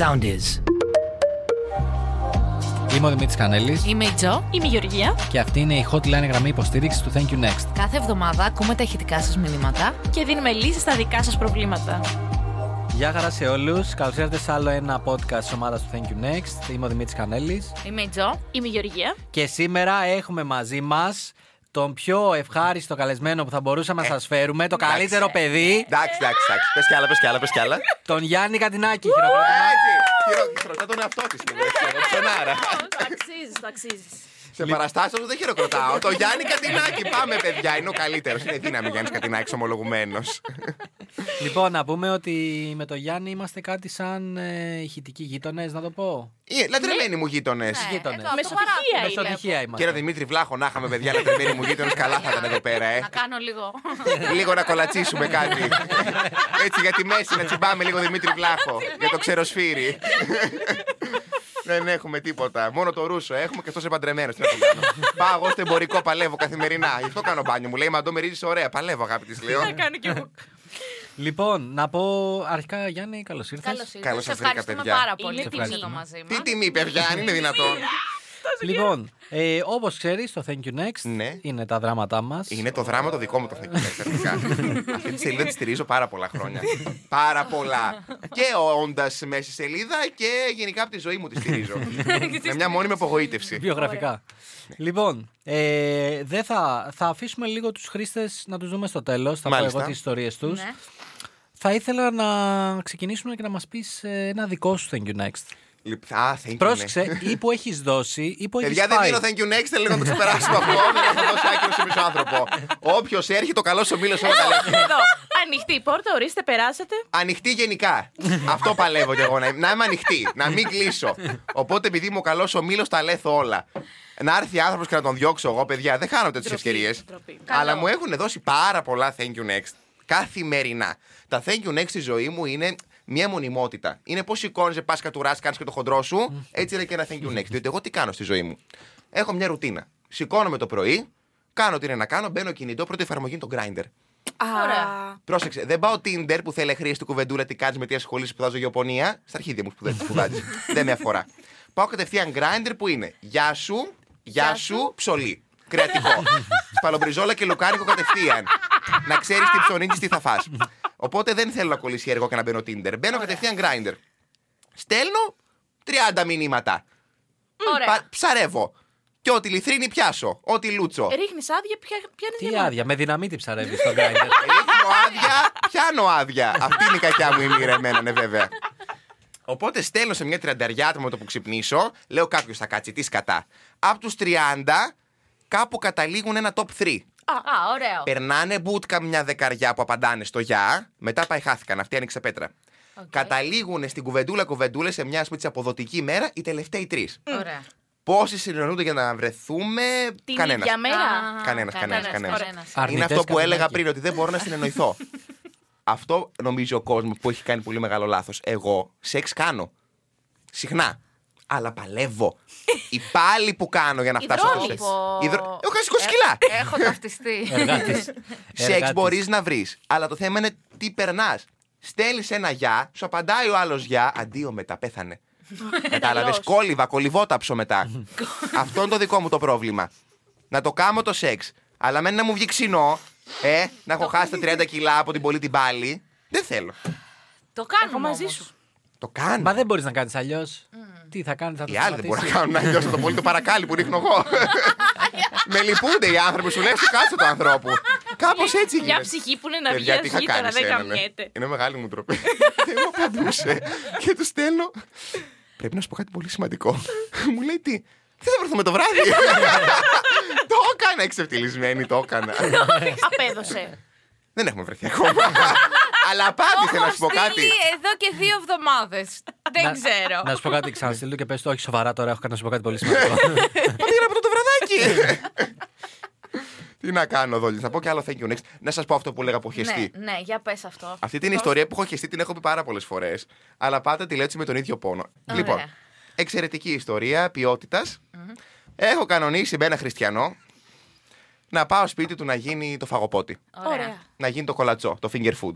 sound is. Είμαι ο Δημήτρης Κανέλης Είμαι η Τζο. Είμαι η Γεωργία. και αυτή είναι η hotline γραμμή υποστήριξης του Thank You Next. Κάθε εβδομάδα ακούμε τα ηχητικά σας μηνύματα. Και δίνουμε λύσεις στα δικά σας προβλήματα. Γεια χαρά σε όλους. Καλώς ήρθατε σε άλλο ένα podcast της ομάδας του Thank You Next. Είμαι ο Δημήτρης Κανέλης Είμαι η Τζο. Είμαι η Γεωργία. και σήμερα έχουμε μαζί μας τον πιο ευχάριστο καλεσμένο που θα μπορούσαμε να σας φέρουμε, το καλύτερο παιδί, Εντάξει, εντάξει, εντάξει. Πες κι άλλα, πες κι άλλα, πες κι άλλα. τον Γιάννη Κατινάκη. Χειροκρότημα. Έτσι. Χειρο- Χειροκροτά τον εαυτό της. Ψωνάρα. Το αξίζει, το αξίζει. Σε παραστάσει όμω δεν χειροκροτάω. Το Γιάννη Κατινάκη. Πάμε, παιδιά. Είναι ο καλύτερος. Είναι δύναμη ο Γιάννης Κατινάκης, ομολογουμένος. Λοιπόν, να πούμε ότι με τον Γιάννη είμαστε κάτι σαν ε, ηχητικοί γείτονες, να το πω. Ε, Λατρεμένοι μου γείτονες. Γείτονες. εδώ, το Μεσοτυχία παράθυρο. είναι. Μεσοτυχία είμαστε. Κύριε Δημήτρη Βλάχο, να είχαμε παιδιά λατρεμένοι μου γείτονες, καλά θα ήταν εδώ πέρα, ε. Να κάνω λίγο. Λίγο να κολατσίσουμε κάτι. Έτσι για τη μέση να τσιμπάμε λίγο Δημήτρη Βλάχο. Για το ξεροσφύρι. Δεν έχουμε τίποτα. Μόνο το ρούσο έχουμε και αυτό παντρεμένος. Τι να το κάνω. Πάω εγώ στο εμπορικό, παλεύω καθημερινά. Γι' αυτό κάνω μπάνιο. Μου λέει Μαντό με ρίζεις ωραία. Παλεύω, αγάπη της, λέω. Να κάνω κι εγώ. Λοιπόν, να πω αρχικά Γιάννη, καλώς ήρθες. Καλώς ήρθατε. Καλώς Σε σας βρήκα, ευχαριστούμε παιδιά. πάρα πολύ Είναι που είστε τιμή. εδώ μαζί Τι μας. τιμή, παιδιά, αν είναι δυνατόν. Λοιπόν, ε, όπως ξέρεις, το Thank You Next Ναι. είναι τα δράματά μας. Είναι το δράμα το δικό μου το θα εξαιρετικά. Αυτή τη σελίδα τη στηρίζω πάρα πολλά χρόνια. πάρα πολλά. Και όντας μέσα στη σελίδα και γενικά από τη ζωή μου τη στηρίζω. Με μια μόνιμη απογοήτευση. Βιογραφικά. Λοιπόν, ε, δεν θα, θα αφήσουμε λίγο τους χρήστες να τους δούμε στο τέλος. Θα πω Μάλιστα. εγώ τις ιστορίες τους. Ναι. Θα ήθελα να ξεκινήσουμε και να μας πεις ε, ένα δικό σου Thank You Next. Λοιπόν, Α, thank you, ναι. Πρόσεξε, ή που έχεις δώσει ή που έχεις Παιδιά, δεν φάει. δίνω thank you next, θέλω να το ξεπεράσουμε αυτό. Δεν θα δώσει άκυρο σε μισό άνθρωπο. Όποιος έρχεται, το καλός σου μήλο όλα τα λέει. Εδώ. Ανοιχτή η πόρτα, ορίστε, περάσατε. Ανοιχτή γενικά. Αυτό παλεύω κι εγώ. Να, να είμαι ανοιχτή, να μην κλείσω. Οπότε, επειδή είμαι ο καλός ο μήλο, τα λέθω όλα. Να έρθει άνθρωπος και να τον διώξω εγώ, παιδιά, δεν χάνω τέτοιες ευκαιρίες. ντροπή. Αλλά μου έχουν δώσει πάρα πολλά thank you next. Καθημερινά. Τα thank you next στη ζωή μου είναι μια μονιμότητα. Είναι πώς σηκώνεσαι, πας κατουράς, κάνεις και το χοντρό σου. Έτσι είναι και ένα thank you next. Διότι εγώ τι κάνω στη ζωή μου. Έχω μια ρουτίνα. Σηκώνομαι το πρωί, κάνω τι είναι να κάνω, μπαίνω κινητό, πρώτη εφαρμογή είναι το grinder. Ωραία. Πρόσεξε, δεν πάω Tinder που θέλει χρήστη κουβεντούλα τι κάνεις με τι ασχολεί σπουδάζω γεωπονία. Στα αρχίδια μου σπουδάζει. σπουδάζεις. δεν με αφορά. Πάω κατευθείαν grinder που είναι Γεια σου, γεια σου, ψωλή. Κρεατικό. Σπαλομπριζόλα και λουκάνικο κατευθείαν. να ξέρεις τι ψωνίζεις, τι θα φας. Οπότε δεν θέλω να κολλήσει έργο και να μπαίνω Tinder. Μπαίνω κατευθείαν grinder. Στέλνω 30 μηνύματα. Ωραία. Πα- ψαρεύω. Και ό,τι λιθρίνη πιάσω. Ό,τι λούτσο. Ρίχνεις άδεια, πια, πιάνει Τι άδεια, με δυναμίτη ψαρεύεις στον Grindr. Ρίχνω άδεια, πιάνω άδεια. Αυτή είναι η κακιά μου η μοίρα εμένα, ναι, βέβαια. Οπότε στέλνω σε μια τριανταριά άτομα με το που ξυπνήσω, λέω κάποιος θα κάτσει, τι σκατά. Από τους 30, κάπου καταλήγουν ένα top 3. Α, ωραίο. Περνάνε bootcamp μια δεκαριά που απαντάνε στο για, μετά πάει χάθηκαν. Αυτή άνοιξε πέτρα. Καταλήγουν στην κουβεντούλα κουβεντούλα σε μια ας πούμε, έτσι, αποδοτική μέρα οι τελευταίοι τρεις. Ωραία. Πόσοι συνεννοούνται για να βρεθούμε, Την κανένας. ίδια μέρα. Α, Κανένας, κανένας, κανένας. κανένας. Είναι Αρνητές αυτό που έλεγα Κατινάκη. πριν, ότι δεν μπορώ να συνεννοηθώ. αυτό νομίζω ο κόσμος που έχει κάνει πολύ μεγάλο λάθος. Εγώ σεξ κάνω. Συχνά. Αλλά παλεύω. Οι πάλι που κάνω για να φτάσω στο Υδρώνεις. σεξ. Υδρο- Έχω χάσει 20 κιλά. Έχω ταυτιστεί. Εργάτης. Σεξ Εργάτης. μπορείς να βρεις. Αλλά το θέμα είναι τι περνάς. Στέλνεις ένα γεια, σου απαντάει ο άλλος γεια, αντίο μετά, πέθανε. Κατάλαβες. Κόλληβα, κολυβόταψο μετά. Αυτό είναι το δικό μου το πρόβλημα. Να το κάνω το σεξ. Αλλά μένει να μου βγει ξινό, ε, να έχω χάσει τα 30 κιλά από την πολύ την πάλι. Δεν θέλω. Το κάνουμε Εγώ μαζί όμως. σου. Το κάνω. Μα δεν μπορείς να κάνεις αλλιώς. Τι θα κάνει, θα το Οι άλλοι δεν μπορούν να σταματήσεις. κάνουν αλλιώς το πολύ το παρακάλι που ρίχνω εγώ. Με λυπούνται οι άνθρωποι, σου λέει σου κάτσε το ανθρώπου. Κάπως έτσι Μια γίνεται. ψυχή που είναι να βγει Παιδιά, τι είχα αυγή τώρα, κάνεις δεν σε έναν, ε. καμιέται. Είναι μεγάλη μου τροπή. Δεν μου απαντούσε. Και του στέλνω. Πρέπει να σου πω κάτι πολύ σημαντικό. Μου λέει τι. Δεν θα βρεθούμε το βράδυ; το έκανα εξευτελισμένη, το έκανα. Απέδωσε. Δεν έχουμε βρεθεί ακόμα. Αλλά απάντησε να σου πω κάτι. Στείλει εδώ και δύο εβδομάδες. Δεν Να- ξέρω. Να σου πω κάτι, ξαναστείλω και πες το, όχι σοβαρά τώρα, έχω να σου πω κάτι πολύ σημαντικό. Πήγα από το βραδάκι. Τι να κάνω, Δόλης. Θα πω και άλλο thank you next. Να σας πω αυτό που έλεγα από χεστή. Ναι, ναι, για πες αυτό. Αυτή την ιστορία που έχω χεστεί την έχω πει πάρα πολλές φορές. Αλλά πάντα τη λέω έτσι με τον ίδιο πόνο. Λοιπόν, εξαιρετική ιστορία ποιότητας. Έχω κανονίσει με ένα χριστιανό να πάω σπίτι του να γίνει το φαγοπότη. Ωραία. Να γίνει το κολατσό, το finger food.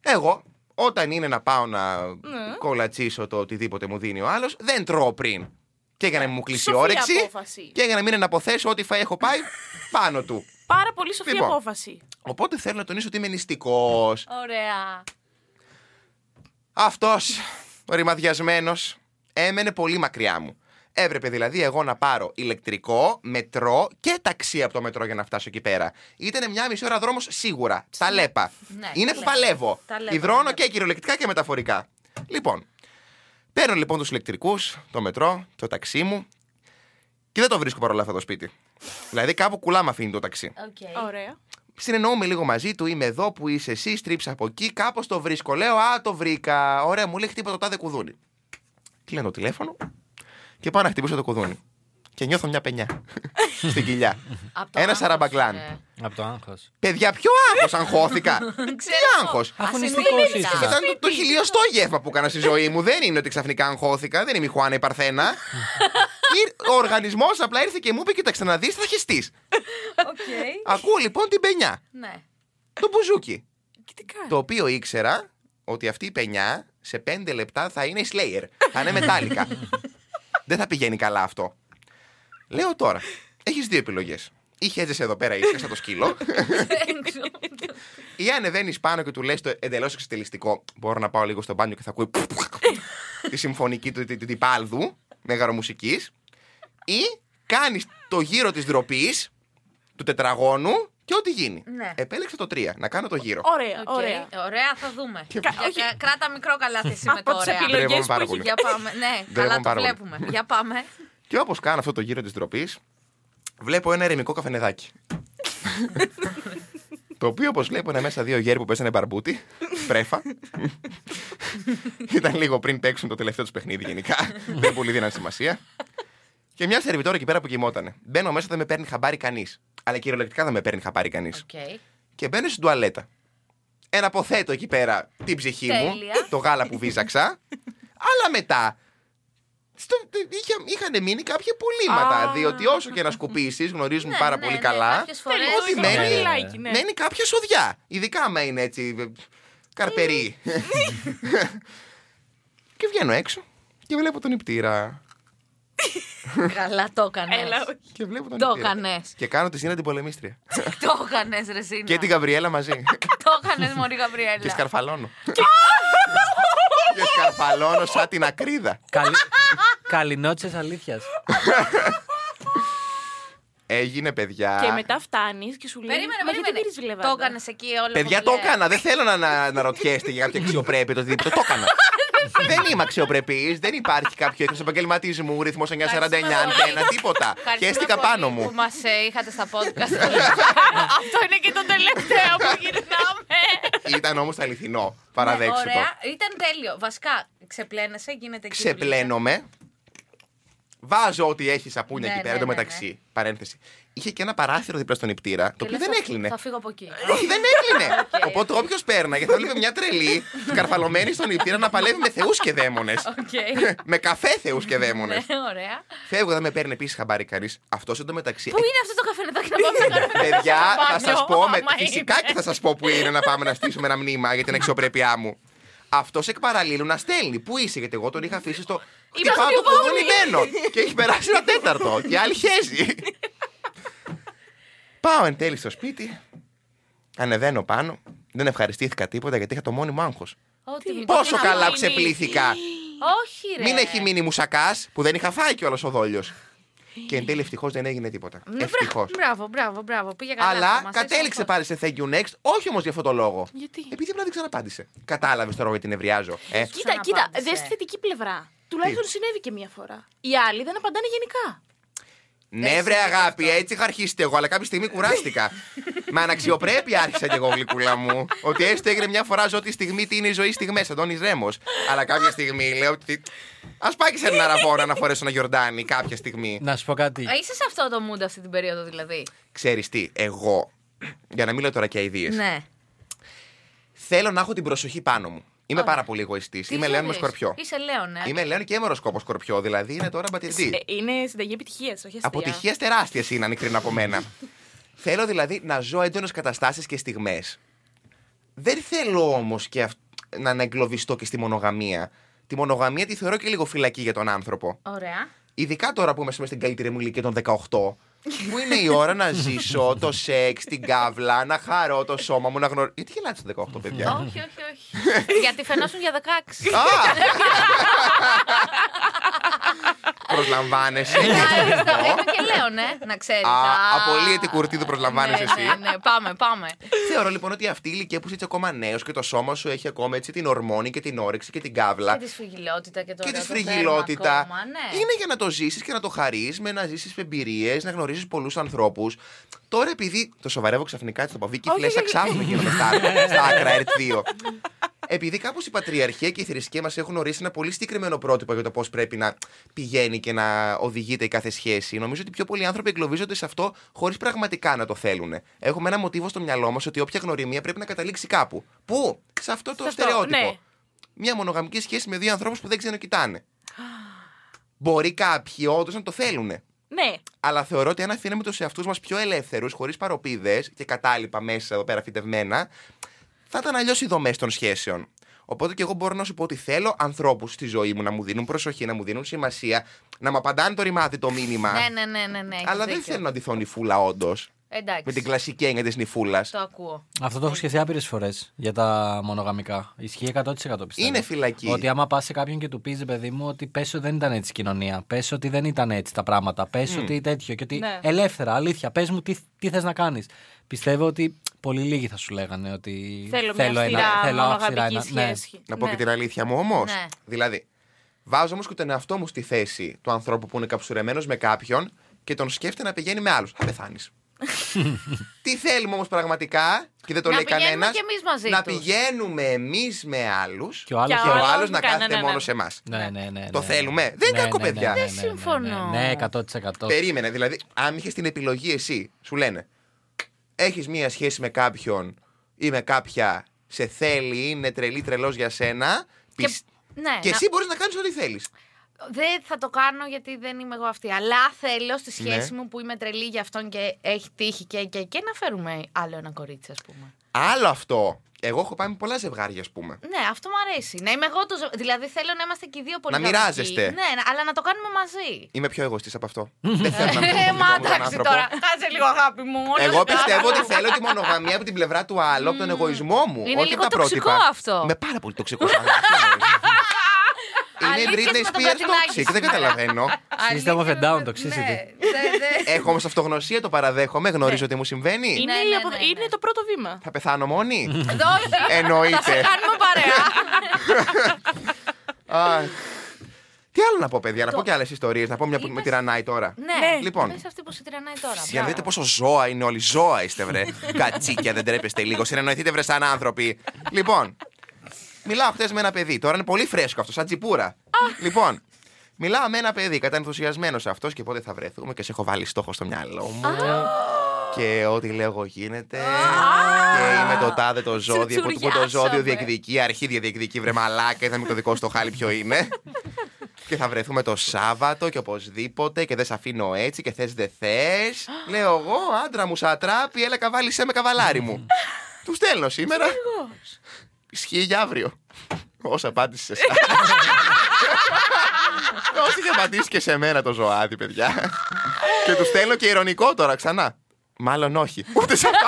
Εγώ, Όταν είναι να πάω να Ναι. κολατσίσω το οτιδήποτε μου δίνει ο άλλος, δεν τρώω πριν. Και για να μην μου κλείσει η Σοφή όρεξη. απόφαση. Και για να μην είναι να αποθέσω ό,τι φαΐ έχω πάει πάνω του. Πάρα πολύ σοφή Λοιπόν. απόφαση. Οπότε θέλω να τονίσω ότι είμαι νηστικός. Ωραία. Αυτός ο ρημαδιασμένος έμενε πολύ μακριά μου. Έπρεπε δηλαδή εγώ να πάρω ηλεκτρικό, μετρό και ταξί από το μετρό για να φτάσω εκεί πέρα. Ήταν μια μισή ώρα δρόμος σίγουρα. Τα λέπα. Ναι, Είναι τα που λέπα. παλεύω. Τα λέπα, Υδρώνω ναι. και κυριολεκτικά και μεταφορικά. Λοιπόν, παίρνω λοιπόν τους ηλεκτρικούς, το μετρό, το ταξί μου και δεν το βρίσκω παρόλα αυτά το σπίτι. δηλαδή κάπου κουλά με αφήνει το ταξί. Οκ. Ωραία. Συνεννοούμε λίγο μαζί του, είμαι εδώ που είσαι εσύ, στρίψα από εκεί, κάπως το βρίσκω. Λέω, Α, το βρήκα. Ωραία, μου λέει χτύπα το τάδε κουδούνι. Κλείνω το τηλέφωνο και πάω να χτυπήσω το κουδούνι. Και νιώθω μια πενιά στην κοιλιά. Απ' το Ένα άγχος, σαραμπαγκλάν. ε. Από το άγχος. Παιδιά, ποιο άγχος αγχώθηκα. Τι Ξέρω. άγχος; Αφού Ασυνείδητα. νηστικός είσαι. Ήταν το, το χιλιοστό γεύμα που έκανα στη ζωή μου. Δεν είναι ότι ξαφνικά αγχώθηκα. Δεν είμαι η Χουάνα η Παρθένα. Ήρ- Ο οργανισμός απλά ήρθε και μου είπε: Κοίταξε να δεις, θα χεστείς. Οκ. Ακούω λοιπόν την πενιά. Ναι. Το μπουζούκι. Και τι κάνει; Το οποίο ήξερα ότι αυτή η πενιά σε πέντε λεπτά θα είναι η Slayer. Θα είναι μετάλλικα. Δεν θα πηγαίνει καλά αυτό. Λέω τώρα, έχεις δύο επιλογές. Ή χέζεσαι εδώ πέρα ήσυχα σαν το σκύλο, Έξω. ή ανεβαίνεις πάνω και του λες το εντελώς εξετελιστικό. Μπορώ να πάω λίγο στο μπάνιο και θα ακούει τη συμφωνική του του τυπάλδου μεγαρομουσική. Ή κάνεις το γύρο της ντροπής του τετραγώνου και ό,τι γίνει. Ναι. Επέλεξα το τρία, να κάνω το γύρο. Ωραία, Οκ. ωραία. Ωραία, θα δούμε. Και- Για- για- Κράτα μικρό καλά θέση με Από το τις ωραία. επιλογές Ντρέπομαι που πάρα έχει πολύ. Για πάμε. Ναι, Ντρέπομαι καλά το πάρα πολύ. βλέπουμε. Για πάμε. Και όπως κάνω αυτό το γύρο της ντροπής, βλέπω ένα ερημικό καφενεδάκι. το οποίο, όπως βλέπω, είναι μέσα δύο γέροι που παίζανε μπαρμπούτι. Πρέφα. Ήταν λίγο πριν παίξουν το τελευταίο τους παιχνίδι γενικά. Δεν πολύ δίναν σημασία. Και μια σερβιτόρα εκεί πέρα που κοιμότανε. Μπαίνω μέσα, δεν με παίρνει χαμπάρι κανείς. Αλλά κυριολεκτικά δεν με παίρνει χαμπάρι κανείς. Οκ. Και μπαίνω στην τουαλέτα. Εναποθέτω εκεί πέρα την ψυχή μου, Τέλεια. το γάλα που βίζαξα. αλλά μετά. Στο, είχα, είχαν μείνει κάποια πουλήματα. Α. διότι όσο και να σκουπίσεις, γνωρίζουμε Ναι, πάρα ναι, πολύ ναι, καλά. κάποιες φορές- Τελείως Ό,τι το μένει- χαμηλάκι, ναι. Μένει κάποια σοδιά. Ειδικά άμα είναι έτσι. ε, Καρπερί. και βγαίνω έξω και βλέπω τον υπτήρα. Καλά το έκανες. Έλα, όχι. Και βλέπω τον Το υπτήρα. έκανες. Και κάνω τη Σίνα την πολεμίστρια. Το έκανες, Ρεσίνα. και την Γαβριέλα μαζί. Το έκανες, Μωρή Γαβριέλα. και σκαρφαλώνω. και σκαρφαλώνω σαν την ακρίδα. Καλή... Καληνότσε αλήθειας. Έγινε παιδιά. Και μετά φτάνεις και σου λέει. Περίμενε, «Μα γιατί περίμενε. πήρες βλεβάντα;» Το έκανες εκεί όλο Παιδιά που το λέει. έκανα. Δεν θέλω να, να, να ρωτιέστε για κάποια αξιοπρέπεια το οτιδήποτε. Το έκανα. δεν είμαι αξιοπρεπής. Δεν υπάρχει κάποιο έθνο επαγγελματισμού, ρυθμός 949, Ευχαριστούμε αντένα, πολύ. τίποτα. Ευχαριστούμε Χαίστηκα πολύ πάνω μου. Που μας είχατε στα podcast. Αυτό είναι και το τελευταίο που γυρνάμε. Ήταν όμως αληθινό. Παραδέξου Ναι, το. Ωραία, ήταν τέλειο. Βασικά, ξεπλένεσαι, γίνεται εκεί. Ξεπλένομαι. Βάζω ό,τι έχεις σαπούνια Ναι, εκεί πέρα ναι, το ναι, μεταξύ. Παρένθεση. Είχε και ένα παράθυρο δίπλα στον νιπτήρα, το οποίο δεν έκλεινε. Θα φύγω από εκεί. Όχι, δεν έκλεινε. Οπότε όποιος πέρναγε θα βλέπει μια τρελή σκαρφαλωμένη στον νιπτήρα να παλεύει με θεούς και δαίμονες. Οκ. με καφέ θεούς και δαίμονες. Ναι, ωραία. Φεύγω, δεν με παίρνει επίσης χαμπάρι κανείς. Αυτός εντωμεταξύ. Πού είναι αυτό το καφενεδάκι να πάμε να κάνουμε Παιδιά, θα μπάνιο, σας πω. Με... άμα Φυσικά είναι. και θα σας πω που είναι να πάμε να στήσουμε ένα μνήμα για την αξιοπρέπειά μου. Αυτός εκ παραλίλου να στέλνει. Πού είσαι, γιατί εγώ τον είχα αφήσει στο. Είπα Χτυπάω στο το κουδούνι, πιβόλι. μπαίνω. και έχει περάσει ένα τέταρτο. Και άλλη χέζει. Πάω εν τέλει στο σπίτι. Ανεβαίνω πάνω. Δεν ευχαριστήθηκα τίποτα γιατί είχα το μόνιμο άγχος. Ό,τι μου Πόσο το καλά πει. ξεπλήθηκα. Όχι, ρε. Μην έχει μείνει μουσακάς που δεν είχα φάει κιόλας ο δόλιος. Και εν τέλει ευτυχώς δεν έγινε τίποτα. Ναι, Ευτυχώς. Μπράβο, μπράβο, μπράβο. Πήγε καλά. Αλλά αυτό μας, κατέληξε έτσι, πάλι σε thank you next, όχι όμως για αυτό το λόγο. Γιατί; Επειδή απλά δεν ξαναπάντησε. Κατάλαβες τώρα γιατί νευριάζω. Ε; Κοίτα, κοίτα, Ξαναπάντησε. δε τη θετική πλευρά. Τουλάχιστον συνέβη και μία φορά. Οι άλλοι δεν απαντάνε γενικά. Ναι, βρε αγάπη, έτσι είχα αρχίσει εγώ, αλλά κάποια στιγμή κουράστηκα. Με αναξιοπρέπεια άρχισα κι εγώ, γλυκούλα μου. Ότι έστω έγινε μια φορά ζω τη στιγμή τι είναι η ζωή στιγμές, Αντώνη Ρέμος. Αλλά κάποια στιγμή λέω ότι. Α πάει και σε έναν αραβόνα να φορέσω ένα γιορτάνι κάποια στιγμή. Να σου πω κάτι. Α, Είσαι σε αυτό το mood αυτή την περίοδο δηλαδή. Ξέρεις τι, εγώ. Για να μην λέω τώρα και αειδίε. Ναι. Θέλω να έχω την προσοχή πάνω μου. Είμαι Ωραία. πάρα πολύ εγωιστής. Τι Είμαι λέον με θέλεις; σκορπιό. Είσαι λέον, ε. Είμαι λέον και έμερο σκορπιό, δηλαδή είναι τώρα μπατιρντή. Ε, Είναι συνταγή επιτυχίας, όχι αστεία. Αποτυχίες τεράστιες είναι, αν ειλικρινά από μένα. θέλω δηλαδή να ζω έντονες καταστάσεις και στιγμές. Δεν θέλω όμως και αυ- να, να εγκλωβιστώ και στη μονογαμία. Τη μονογαμία τη θεωρώ και λίγο φυλακή για τον άνθρωπο. Ωραία. Ειδικά τώρα που είμαστε στην καλύτερη μου ηλικία των 18. Που είναι η ώρα να ζήσω το σεξ, την κάβλα, να χαρώ το σώμα μου, να γνωρίζω. Γιατί γελάτε στο 18, παιδιά; όχι, όχι, όχι. Γιατί φαινόσουν για 16. Α! Προσλαμβάνεσαι. Ευχαριστώ. Είμαι και λέω, ναι, να ξέρεις. Α, Απολύεται κουρτίδου προσλαμβάνεσαι εσύ. Ναι, ναι, πάμε, πάμε. Θεωρώ λοιπόν ότι αυτή η ηλικία που είσαι έτσι ακόμα νέος και το σώμα σου έχει ακόμα έτσι την ορμόνη και την όρεξη και την κάβλα. Και τη σφυγιλότητα και το και τη ωραίο το δέρμα φρυγιλότητα. ακόμα, ναι. Είναι για να το ζήσεις και να το χαρείς, με να ζήσεις εμπειρίες, να γνωρίζει πολλούς ανθρώπους. Τώρα επειδή. Το σοβαρεύω ξαφνικά, έτσι το πω. Βίκυ Όχι, φλέσσα όχι. ξάφνου γίνονται στα, στα άκρα ΕΡΤ2. Επειδή κάπως η πατριαρχία και η θρησκεία μας έχουν ορίσει ένα πολύ συγκεκριμένο πρότυπο για το πώς πρέπει να πηγαίνει και να οδηγείται η κάθε σχέση, νομίζω ότι πιο πολλοί άνθρωποι εγκλωβίζονται σε αυτό χωρίς πραγματικά να το θέλουν. Έχουμε ένα μοτίβο στο μυαλό μας ότι όποια γνωριμία πρέπει να καταλήξει κάπου. Πού; Σε αυτό το Σε αυτό, στερεότυπο. ναι. Μια μονογαμική σχέση με δύο ανθρώπους που δεν ξενοκοιτάνε. Μπορεί κάποιοι όντως να το θέλουν. Ναι. Αλλά θεωρώ ότι αν αφήνουμε τους εαυτούς μας πιο ελεύθερους, χωρίς παροπίδες και κατάλοιπα μέσα εδώ πέρα φυτευμένα, θα ήταν αλλιώς οι δομές των σχέσεων. Οπότε και εγώ μπορώ να σου πω ότι θέλω ανθρώπους στη ζωή μου να μου δίνουν προσοχή, να μου δίνουν σημασία, να μου απαντάνε το ρημάδι το μήνυμα. Ναι, ναι, ναι, ναι, ναι. έχεις αλλά δεν δίκιο. θέλω να ντυθώ νυφούλα, όντως. Εντάξει. Με την κλασική έννοια της νυφούλας. Το ακούω. Αυτό το έχω σκεφτεί άπειρες φορές για τα μονογαμικά. Ισχύει 100% πιστεύω. Είναι φυλακή. Ότι άμα πας σε κάποιον και του πεις, παιδί μου, ότι πες ότι δεν ήταν έτσι η κοινωνία. Πες ότι δεν ήταν έτσι τα πράγματα. Πες ότι τέτοιο. Και ότι Ναι. ελεύθερα, αλήθεια. Πες μου τι, τι θες να κάνεις. Πιστεύω ότι πολύ λίγοι θα σου λέγανε ότι. Θέλω μια αυστηρά θέλω μονογαμική αυστηρά ένα- ναι. σχέση. Να πω Ναι. και την αλήθεια μου όμως. Ναι. Δηλαδή, βάζω όμως και τον εαυτό μου στη θέση του ανθρώπου που είναι καψουρεμένος με κάποιον και τον σκέφτεται να πηγαίνει με άλλους. Θα πεθάνει. Τι θέλουμε όμως πραγματικά, και δεν το Να λέει πηγαίνουμε κανένας. κι εμείς μαζί Να τους. πηγαίνουμε εμείς με άλλους Και ο άλλος. Και και ο ο άλλος άλλος με να κανένα, κάθεται ναι, μόνος ναι. σε εμάς. Ναι, ναι, ναι, Το ναι. θέλουμε. Δεν είναι Ναι, κακό, ναι, ναι, παιδιά. ναι, ναι, Δεν ναι, ναι, συμφωνώ. Ναι, 100%. Περίμενε, δηλαδή, αν είχες την επιλογή εσύ, σου λένε, έχεις μία σχέση με κάποιον ή με κάποια σε θέλει, είναι τρελή τρελός για σένα. Και- πισ- ναι, και να- εσύ μπορείς να κάνεις ό,τι θέλεις. Δεν θα το κάνω γιατί δεν είμαι εγώ αυτή. Αλλά θέλω στη σχέση Ναι. μου που είμαι τρελή για αυτόν και έχει τύχει και, και, και να φέρουμε άλλο ένα κορίτσι, ας πούμε. Άλλο αυτό. Εγώ έχω πάει με πολλά ζευγάρια, ας πούμε. Ναι, αυτό μου αρέσει. Να είμαι εγώ το. ζω- Δηλαδή θέλω να είμαστε και οι δύο πολύ Να μοιράζεστε. Ναι, ναι, αλλά να το κάνουμε μαζί. Είμαι πιο εγωιστής από αυτό. Δεν θέλω να Ε, μην μα τον εντάξει άνθρωπο. τώρα. Κάτσε λίγο, αγάπη μου. όλο Εγώ το πιστεύω άλλο. ότι θέλω τη μονογαμία από την πλευρά του άλλου, από τον εγωισμό μου. Είναι όχι λίγο τα τοξικό πρότυπα. αυτό. Με πάρα πολύ τοξικό. Είναι Αλήθειες Britney με τον Spears Κατινάκη toxic, δεν καταλαβαίνω. System of a Αλήθεια, Down, ναι, toxicity. ναι, ναι. Έχω όμω αυτογνωσία, το παραδέχομαι, γνωρίζω τι μου συμβαίνει. Είναι, Ναι, η ναι, απο- ναι, ναι. είναι το πρώτο βήμα. Θα πεθάνω μόνη; Όχι, Εννοείται. θα σε κάνουμε παρέα. Αχ. Τι άλλο να πω, παιδιά, να πω και άλλες ιστορίες. Να πω μια που με Είπες- τυρανάει τώρα. Ναι, Λοιπόν. Πες αυτή που σε τυρανάει τώρα. Για να μπράβο. δείτε πόσο ζώα είναι όλοι. Ζώα είστε, βρε. Κατσίκια, δεν τρέπεστε λίγο. Συνεννοηθείτε, βρε, σαν άνθρωποι. Λοιπόν, μιλάω χθες με ένα παιδί. Τώρα είναι πολύ φρέσκο αυτό, σαν τσιπούρα. λοιπόν, μιλάω με ένα παιδί, κατά ενθουσιασμένο αυτός και πότε θα βρεθούμε και σε έχω βάλει στόχο στο μυαλό μου. Και ό,τι λέγω γίνεται. Και είμαι το τάδε το ζώδιο. Που, που το Τσουτσουριάσαμε. ζώδιο διεκδικεί, αρχίδια διεκδικεί, βρε μαλάκα. Είδαμε το δικό στο χάλι ποιο είναι. Και θα βρεθούμε το Σάββατο και οπωσδήποτε και δεν σε αφήνω έτσι και θες δεν θες. Λέω εγώ, άντρα μου σατράπη, έλα καβάλισέ με καβαλάρι μου. Του στέλνω σήμερα. Ισχύει για αύριο. Όσο απάντησες σε εσάς. Όσο είχε απαντήσεις και σε μένα το ζωάδι, παιδιά. και τους στέλνω και ηρωνικό τώρα ξανά. Μάλλον όχι. Ούτε σε αυτό.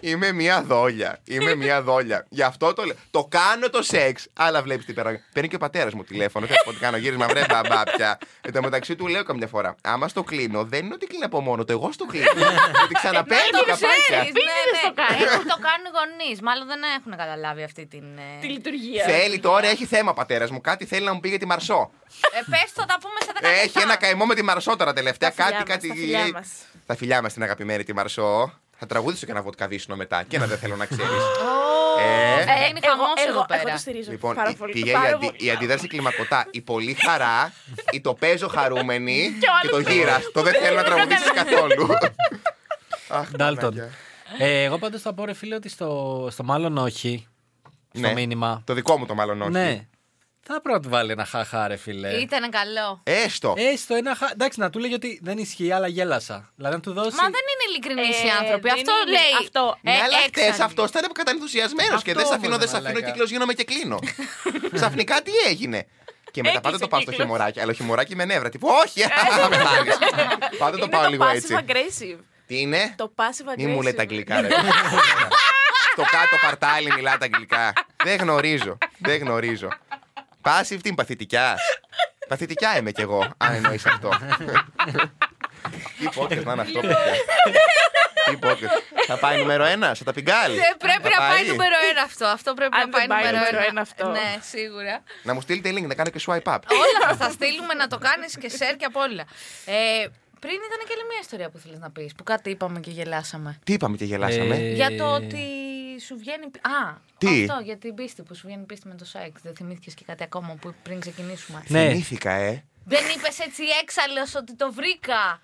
Είμαι μια δόλια. Είμαι μια δόλια. Γι' αυτό το λέω. Το κάνω το σεξ. Αλλά βλέπεις τι πέρα. Παίρνει και ο πατέρας μου τηλέφωνο. Θέλω να πω τι κάνω γύρισμα, βρε μπαμπάπια. Εν τω μεταξύ του λέω καμιά φορά. Άμα στο κλείνω, δεν είναι ότι κλείνει από μόνο του. Εγώ στο κλείνω. Γιατί ξαναπαίρνω Το καπάκια. ξέρεις, ναι, Πήγαινε στο κάνει. ναι. Έτσι το κάνουν οι γονείς. Μάλλον δεν έχουν καταλάβει αυτή την. ε, Τη λειτουργία. Θέλει τώρα, έχει θέμα πατέρας μου. Κάτι θέλει να μου πει για τη Μαρσό. Ε, πες το, τα πούμε σε 10 λεπτά. Έχει ένα καημό με τη Μαρσό τώρα τελευταία. Τα φιλιά Κάτι, μας, κάτι. τα φιλιά μας. Τα φιλιά μας την αγαπημένη τη Μαρσό. Θα τραγουδήσω και ένα βοτκαβίσινο μετά. Και ένα δεν θέλω να ξέρεις. Ε, Ε, είναι εγώ, χαμός εδώ εγώ, πέρα. εγώ το στηρίζω Λοιπόν, πάρα η, πολύ. πήγε η, Πάρα αντι, πολύ. η αντίδραση κλιμακωτά. Η πολύ χαρά, η το παίζω χαρούμενη Και ο και το άλλος γύρα. Το δεν θέλω να τραγουδήσεις καθόλου. Αχ, Ντάλτον. Παναγιά. Ε, εγώ πάντως θα πω, ρε φίλε, ότι στο, στο μάλλον όχι. Στο Ναι. μήνυμα. Το δικό μου το μάλλον όχι. Ναι. Θα πρέπει να του βάλει ένα χαχά, ρε φίλε. Ήταν καλό. Έστω. Έστω ένα χα... Εντάξει, να του λέγει ότι δεν ισχύει, αλλά γέλασα. Δηλαδή να του δώσει. Μα δεν είναι ειλικρινεί οι Ε, άνθρωποι. δεν Αυτό είναι. λέει. Αυτό. Ναι, αλλά χτες έξαλλοι. αυτός ήταν που ήταν ενθουσιασμένο και δεν σε Αυτό αφήνω, δεν σε όμως, αφήνω μαλάκα. κύκλος, γίνομαι και κλείνω. Ξαφνικά τι έγινε. Και μετά πάτε Έκλεισε το πάω στο κύκλος. χιμωράκι. Αλλά χιμωράκι με νεύρα. Τύπου, όχι, θα πεθάνεις. Πάτε το Είναι πάω το λίγο passive έτσι. aggressive. Τι είναι; Το passive aggressive. Μη μου λέτε αγγλικά, ρε. Στο κάτω παρτάλι μιλάτε αγγλικά. Δεν γνωρίζω. Δεν γνωρίζω. Passive τι είναι, παθητικιά. Παθητικιά είμαι κι εγώ, αν εννοείς αυτό. Τι podcast να είναι αυτό, παιδιά; Τι podcast. Θα πάει νούμερο ένα, σε τα πιγκάλ. Ε, Πρέπει Θα να πάει νούμερο ένα αυτό. Αυτό πρέπει Αν να πάει δεν πάει νούμερο νούμερο ένα. ένα αυτό. Ναι, σίγουρα. Να μου στείλετε link, να κάνω και swipe up. Όλα θα στα στείλουμε να το κάνεις και share και απ' όλα. Ε, πριν ήταν και άλλη μια ιστορία που θέλεις να πεις, που κάτι είπαμε και γελάσαμε. Τι είπαμε και γελάσαμε; Ε, Για το ότι σου βγαίνει. Α, Τι; αυτό για την πίστη που σου βγαίνει πίστη με το σεξ. Δεν θυμήθηκες και κάτι ακόμα που πριν ξεκινήσουμε. Ναι. Θυμήθηκα, ε. Δεν είπες έτσι έξαλλος ότι το βρήκα.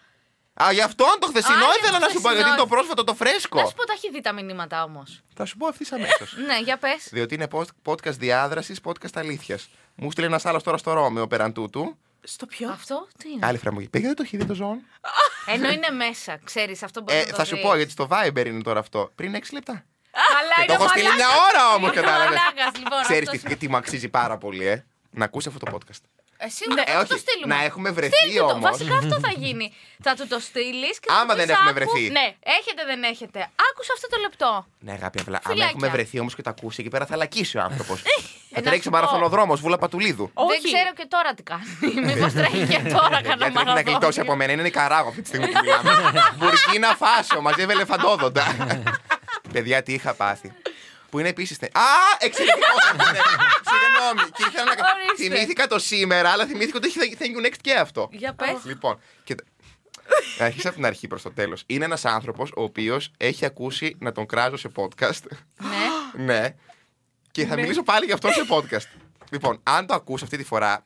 Α, γι' αυτό το χθεσινό Α, για ήθελα το να σου πω, γιατί χθεσινό. είναι το πρόσφατο το φρέσκο. Να σου πω, τα έχει δει τα μηνύματα όμως. Θα σου πω ευθύ αμέσως. ναι, για πες. Διότι είναι post- podcast διάδρασης, podcast αλήθειας. Μου στείλε ένας άλλος τώρα στο Ρώμιο πέραν τούτου. Στο ποιο; Αυτό τι είναι; Άλλη φορά μου είπε: Πήγα, δεν το έχει δει το ζώο. Ενώ είναι μέσα, ξέρεις αυτό μπορεί Ε, να το θα σου δεις. πω, γιατί στο Viber είναι τώρα αυτό. Πριν 6 λεπτά. Αλλά Το είναι έχω στείλει μια μαλάκας. ώρα όμως, Είναι κατάλαβες. μαλάκας, λοιπόν, Ξέρεις αυτός- τι, τι μου αξίζει πάρα πολύ, ε; Να ακούσει αυτό το podcast. Ε, σίγουρα Ε, θα όχι, το στείλουμε. να έχουμε βρεθεί Στείλτε το. όμως. Βασικά αυτό θα γίνει. θα του το στείλεις και θα Άμα τους δεν πεις, έχουμε «Άκου, βρεθεί». Ναι, έχετε δεν έχετε. Άκουσα αυτό το λεπτό. Ναι, αγάπη, απλά. Αν Φιλάκια. έχουμε βρεθεί όμως και το ακούσει εκεί πέρα, θα λακίσει ο άνθρωπος. θα να τρέξει σου πω. μαραθωνοδρόμος, βούλα πατουλίδου. Όχι. Δεν ξέρω και τώρα τι κάνει. Μήπως τρέχει και τώρα κανένα Γιατί πρέπει να μαραθώνιο. γλιτώσει από μένα. Είναι Νικαράγω αυτή τη στιγμή που μιλάμε. Μπουρκίνα Φάσο, μαζεύει ελεφαντόδοντα. Παιδιά, τι είχα πάθει. Που είναι επίσης. Α, εξαιρετικό αυτό είναι. Συγγνώμη. Και ήθελα να. Ορίστε. Θυμήθηκα το σήμερα, αλλά θυμήθηκα ότι έχει Thank you next και αυτό. Για πες. Λοιπόν, κοίτα. Να αρχίσει από την αρχή προς το τέλος. Είναι ένας άνθρωπος ο οποίος έχει ακούσει να τον κράζω σε podcast. Ναι. ναι. Και θα μιλήσω πάλι για αυτό σε podcast. Λοιπόν, αν το ακούς αυτή τη φορά,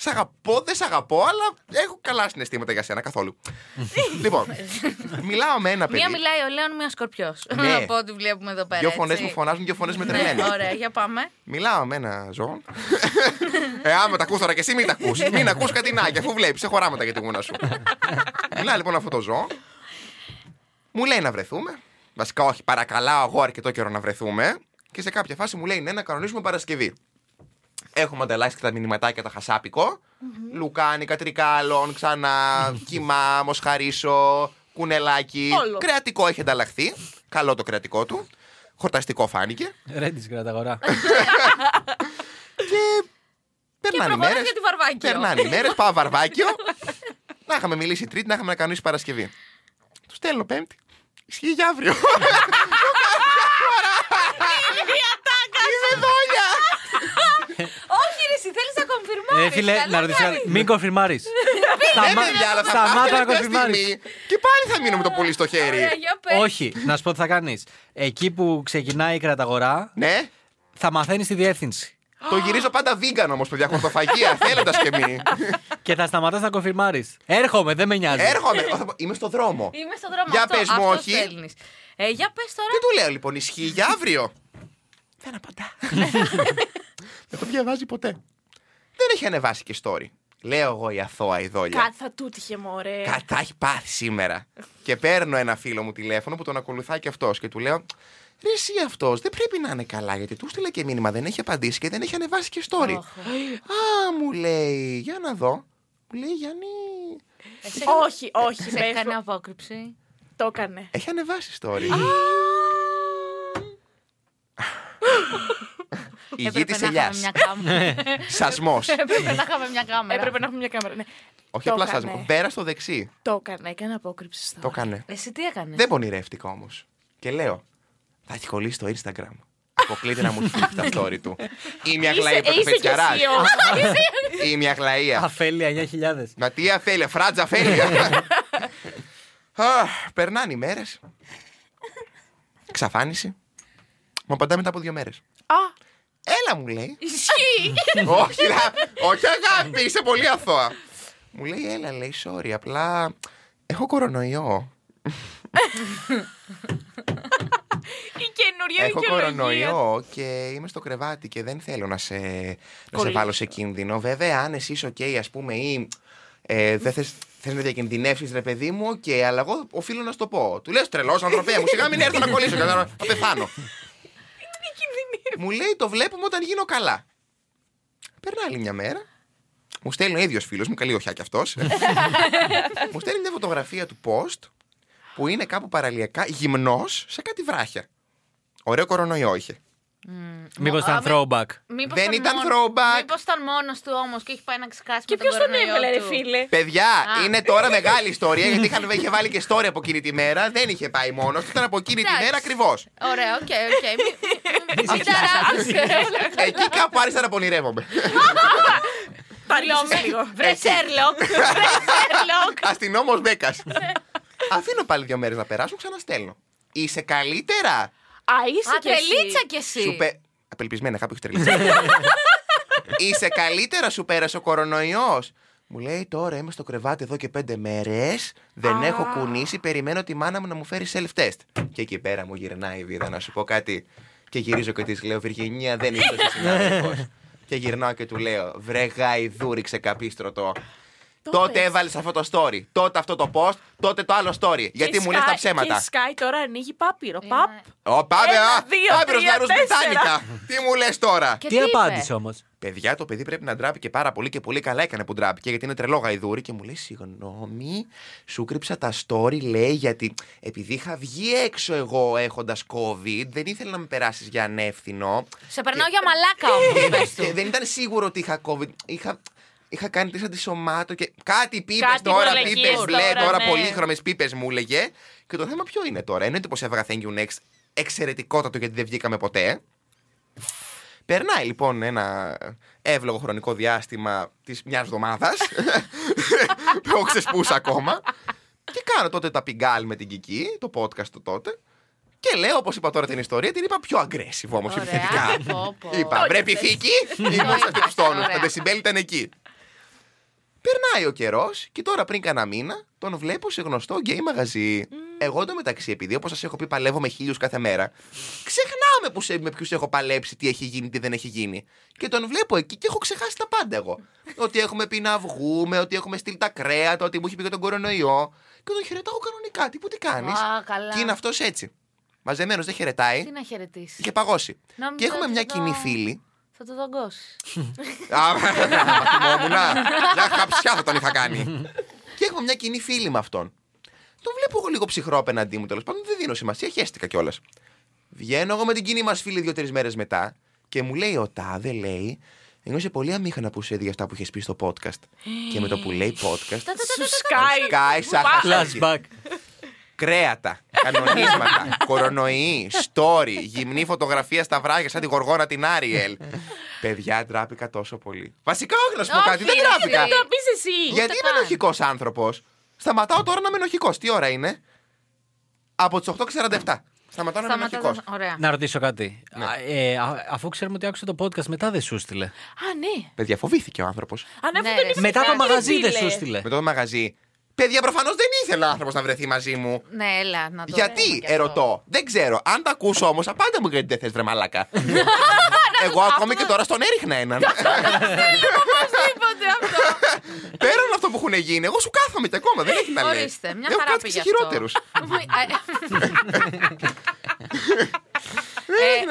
Σ' αγαπώ, δεν σ' αγαπώ, αλλά έχω καλά συναισθήματα για σένα καθόλου. λοιπόν, μιλάω με ένα παιδί. Μία μιλάει ο Λέων, μία σκορπιός. Ναι. Από ό,τι βλέπουμε εδώ πέρα. Δύο φωνές έτσι. μου φωνάζουν, δύο φωνές με Ναι, τρελαίνουν. ωραία, για πάμε. Μιλάω με ένα ζώο. ε, άμα τα ακούς τώρα και εσύ, μην τα ακούς. Μην ακούς κατινάκια, αφού βλέπεις, έχω οράματα για τη γούνα σου. Μιλάει λοιπόν αυτό το ζώο. Μου λέει να βρεθούμε. Βασικά, όχι, παρακαλάω εγώ αρκετό καιρό να βρεθούμε. Και σε κάποια φάση μου λέει ναι, να κανονίσουμε Παρασκευή. Έχουμε ανταλλάξει και τα μηνυματάκια τα χασάπικο. Λουκάνικα, τρικάλων, ξανά, κοιμά, μοσχαρίσο, κουνελάκι. Όλο. Κρεατικό έχει ανταλλαχθεί. Καλό το κρεατικό του. Χορταστικό φάνηκε. Ρέντι κρατά αγορά. Και Και περνάνε οι προχωράς μέρες. για τη Βαρβάκιο. Περνάνε οι μέρες, πάω βαρβάκιο. να είχαμε μιλήσει Τρίτη, να είχαμε να κανονίσει Παρασκευή. Του στέλνω Πέμπτη. Ισχύει για αύριο. Είμαι δόλια. Όχι, ρε, εσύ θέλει να κομφιρμάρει. Ε, φίλε, να ρωτήσω κάτι. Μην κονφιρμάρεις. Ναι, παιδιά, αλλά θα πάω Σταμάτα να τελευταία κονφιρμάρεις. στιγμή Και πάλι θα μείνω με το πολύ στο χέρι. Ωραία, για πες. Όχι, να σου πω τι θα κάνεις. Εκεί που ξεκινάει η κραταγορά, Ναι. θα μαθαίνεις τη διεύθυνση. Το γυρίζω πάντα vegan όμως, παιδιά, χορτοφαγία, θέλοντας και μη. Και θα σταματάς να κονφιρμάρεις. Έρχομαι, δεν με νοιάζει. Έρχομαι. Είμαι στο δρόμο. Είμαι στον δρόμο Για αυτό, πες μου, αυτό όχι. στέλνεις. Ε, για πες τώρα. Τι του λέω λοιπόν, ισχύει για αύριο. Δεν απαντά. Δεν το διαβάζει ποτέ. Δεν έχει ανεβάσει και story. Λέω εγώ η αθώα η δόλια. Κάτι θα του τύχε, μωρέ. Κατά έχει πάθει σήμερα. και παίρνω ένα φίλο μου τηλέφωνο που τον ακολουθάει και αυτός και του λέω. Ρε εσύ αυτός δεν πρέπει να είναι καλά γιατί του στείλα και μήνυμα, δεν έχει απαντήσει και δεν έχει ανεβάσει και story. Α, μου λέει, για να δω. Μου λέει Γιάννη. Εσύ- Όχι, όχι, Σε πες έκανε μου. απόκρυψη. Το έκανε. Έχει ανεβάσει story. Η γη Έπρεπε της να ελιάς. είχαμε μια κάμερα. Σασμός. Έπρεπε να είχαμε μια κάμερα. Έπρεπε να έχουμε μια κάμερα. Ναι. Όχι Το απλά έκανε. σασμός. Πέρα στο δεξί. Το έκανε, έκανε απόκρυψη στο. Το έκανε. Εσύ τι έκανες; Δεν πονηρεύτηκα όμως. Και λέω, θα έχει κολλήσει στο Instagram. Αποκλείται να μου στείλει τα story του. Ή μια γλαία Είσαι, είσαι κι εσύ όμως. Ή μια γλαία. Αφέλεια 9.000. Μα τι αφέλεια, φράτζα αφέλεια. Αχ, Περνάνε οι μέρες. Εξαφάνιση. Μου απαντά μετά από δύο μέρες. Α, Έλα μου λέει. Ισχύει. όχι, λα- όχι αγάπη, είσαι πολύ αθώα. Μου λέει, έλα, λέει, sorry, απλά έχω κορονοϊό. η καινούργια ωραία Έχω δικαιολογία. κορονοϊό και είμαι στο κρεβάτι και δεν θέλω να σε, να σε Κολλήσω. βάλω σε κίνδυνο. Βέβαια, αν εσύ είσαι οκ, ας πούμε, ή ε, δεν θες, θες να διακινδυνεύσεις, ρε παιδί μου, οκ, αλλά εγώ οφείλω να σου το πω. Του λες τρελός, ανθρωπέ μου, σιγά μην έρθω να κολλήσω, και θα, θα πεθάνω. μου λέει το βλέπουμε όταν γίνω καλά. Περνάει άλλη μια μέρα. Μου στέλνει ο ίδιος φίλος μου, καλή οχιά κι αυτός. μου στέλνει μια φωτογραφία του post που είναι κάπου παραλιακά γυμνός σε κάτι βράχια. Ωραίο κορονοϊό είχε. Μήπως ήταν Α, throwback. Μήπως Δεν ήταν μόνο- throwback. Μήπως ήταν μόνος του όμως και έχει πάει να ξεχάσει Και με ποιος τον τον κορονοϊό έβγαλε, ρε του. φίλε; Παιδιά, Α. είναι τώρα μεγάλη ιστορία γιατί είχαν, είχε βάλει και story από εκείνη τη μέρα. Δεν είχε πάει μόνος του, ήταν από εκείνη τη Εντάξει. μέρα ακριβώς. Ωραία, OK, OK. Μη- Μην ταράξεις. Εκεί κάπου άρχισα να πονηρεύομαι. Ψύλλιασε λίγο. Βρε Σέρλοκ. Βρε Σέρλοκ. Αστυνόμος Μπέκας. Αφήνω πάλι δύο μέρες να περάσουν, ξαναστέλνω. Είσαι καλύτερα. Α, είσαι Α, και εσύ. τρελίτσα κι Σου εσύ. πε... Απελπισμένα, κάπου έχεις τρελή. Είσαι καλύτερα, σου πέρασε ο κορονοϊός. Μου λέει τώρα είμαι στο κρεβάτι εδώ και πέντε μέρες. Δεν έχω κουνήσει. Περιμένω τη μάνα μου να μου φέρει self-test. Και εκεί πέρα μου γυρνάει η βίδα να σου πω κάτι. Και γυρίζω και της λέω: Βυργινία, δεν είσαι συνάδελφος. και γυρνάω και του λέω: Βρε γαϊδούρι ξεκαπίστρωτο. Τότε πες. έβαλες αυτό το story. Τότε αυτό το post. Τότε το άλλο story. Γιατί Και μου λες τα Sky- ψέματα. Και Sky τώρα ανοίγει πάπυρο. Παπ. Ω, πάμε, Ένα, α! δύο, Άπειρος τρία, νερούς τέσσερα. Μπριτάνικα. Τι μου λες τώρα; Και Τι είπε; απάντησε όμως; Παιδιά, το παιδί πρέπει να ντράπηκε πάρα πολύ και πολύ καλά έκανε που ντράπηκε γιατί είναι τρελό γαϊδούρι και μου λέει Συγγνώμη, σου κρύψα τα story, λέει, γιατί επειδή είχα βγει έξω εγώ έχοντας COVID, δεν ήθελα να με περάσεις για ανεύθυνο. Σε περνάω για μαλάκα όμως. πες Και του. δεν ήταν σίγουρο ότι είχα COVID. Είχα, είχα κάνει τεστ αντισωμάτων και κάτι πίπε Κάτι τώρα, κολεγίες πίπε μπλε, τώρα, τώρα ναι. πολύχρωμες πίπε μου έλεγε. Και το θέμα ποιο είναι τώρα. Εννοείται πως έβγα Thank you next. Εξαιρετικότατο γιατί δεν βγήκαμε ποτέ. Περνάει λοιπόν ένα εύλογο χρονικό διάστημα της μιας εβδομάδας. που έχω ξεσπούσει ακόμα. Και κάνω τότε τα πιγκάλ με την Κική, το podcast το τότε. Και λέω, όπως είπα τώρα την ιστορία, την είπα πιο aggressive όμως Ωραία, επιθετικά. πω, πω. Είπα, βρε πυθίκη, ήμουν σε αυτού του τόνου. Τα Ωραία. δεσιμπέλ ήταν εκεί. Περνάει ο καιρός και τώρα πριν κάνα μήνα τον βλέπω σε γνωστό γκέι μαγαζί. Εγώ εντωμεταξύ, επειδή όπως σας έχω πει, παλεύω με χίλιους κάθε μέρα, ξεχνάω με, που- με ποιους έχω παλέψει, τι έχει γίνει, τι δεν έχει γίνει. Και τον βλέπω εκεί και έχω ξεχάσει τα πάντα εγώ. ότι έχουμε πει να βγούμε, ότι έχουμε στείλει τα κρέατα, ότι μου έχει πει για τον κορονοϊό. Και τον χαιρετάω κανονικά. Τι που τι κάνεις. Α, καλά. Και είναι αυτός έτσι. Μαζεμένος δεν χαιρετάει. Τι να χαιρετήσεις. Είχε παγώσει. Νόμιζα Και έχουμε ότι μια θα το- κοινή φίλη. Θα το δαγκώσει. Α, άμα θυμόμουν. Μια χαψιά θα τον είχα κάνει. Και έχουμε μια κοινή φίλη με αυτόν. Τον βλέπω εγώ λίγο ψυχρό απέναντί μου τέλο πάντων. Δεν δίνω σημασία, χαίστηκα κιόλα. Βγαίνω εγώ με την κοινή μα φίλη δύο-τρει μέρε μετά και μου λέει ο Τάδε, λέει, Νιώσε πολύ αμήχανα που σου έδιγε αυτά που είχε πει στο podcast. και με το που λέει podcast. Σου σκάει. Σκάει σαν χασάκι. Flashback. Κρέατα, κανονίσματα, κορονοϊή, story, γυμνή φωτογραφία στα βράγια σαν τη γοργόνα την Άριελ. Παιδιά, ντράπηκα τόσο πολύ. Βασικά, όχι να σου πω Όχι, κάτι, δεν ρε, ντράπηκα. εσύ. Το πεις εσύ. Γιατί είμαι καν. ενοχικός άνθρωπος. Σταματάω τώρα να είμαι ενοχικός. Τι ώρα είναι; Από τις 8.47. Σταματάω να είμαι ενοχικός. Σταματά. Ωραία. Να ρωτήσω κάτι. Ναι. Α, ε, α- αφού ξέρουμε ότι άκουσε το podcast, μετά δεν σου στείλε. Α, ναι. Παιδιά, φοβήθηκε ο άνθρωπος. Ανέφερε Ναι, τον ρε. ύφη Μετά το φράγκα, μαγαζί φίλε. δεν σου στείλε. Με το μαγαζί. Παιδιά, προφανώς δεν ήθελε ο άνθρωπος να βρεθεί μαζί μου. Ναι, έλα να το πούμε Γιατί, κι αυτό. ερωτώ. Δεν ξέρω. Αν τα ακούσω όμως, απάντα μου γιατί δεν θες βρε μαλάκα. Εγώ ακόμη και τώρα στον έριχνα έναν. Οπωσδήποτε αυτό. Πέραν αυτό που έχουν γίνει, εγώ σου κάθομαι και ακόμα. Δεν έχει να λέει. Ορίστε, μια Έχω χαρά κάτσει πήγε και αυτό. χειρότερου.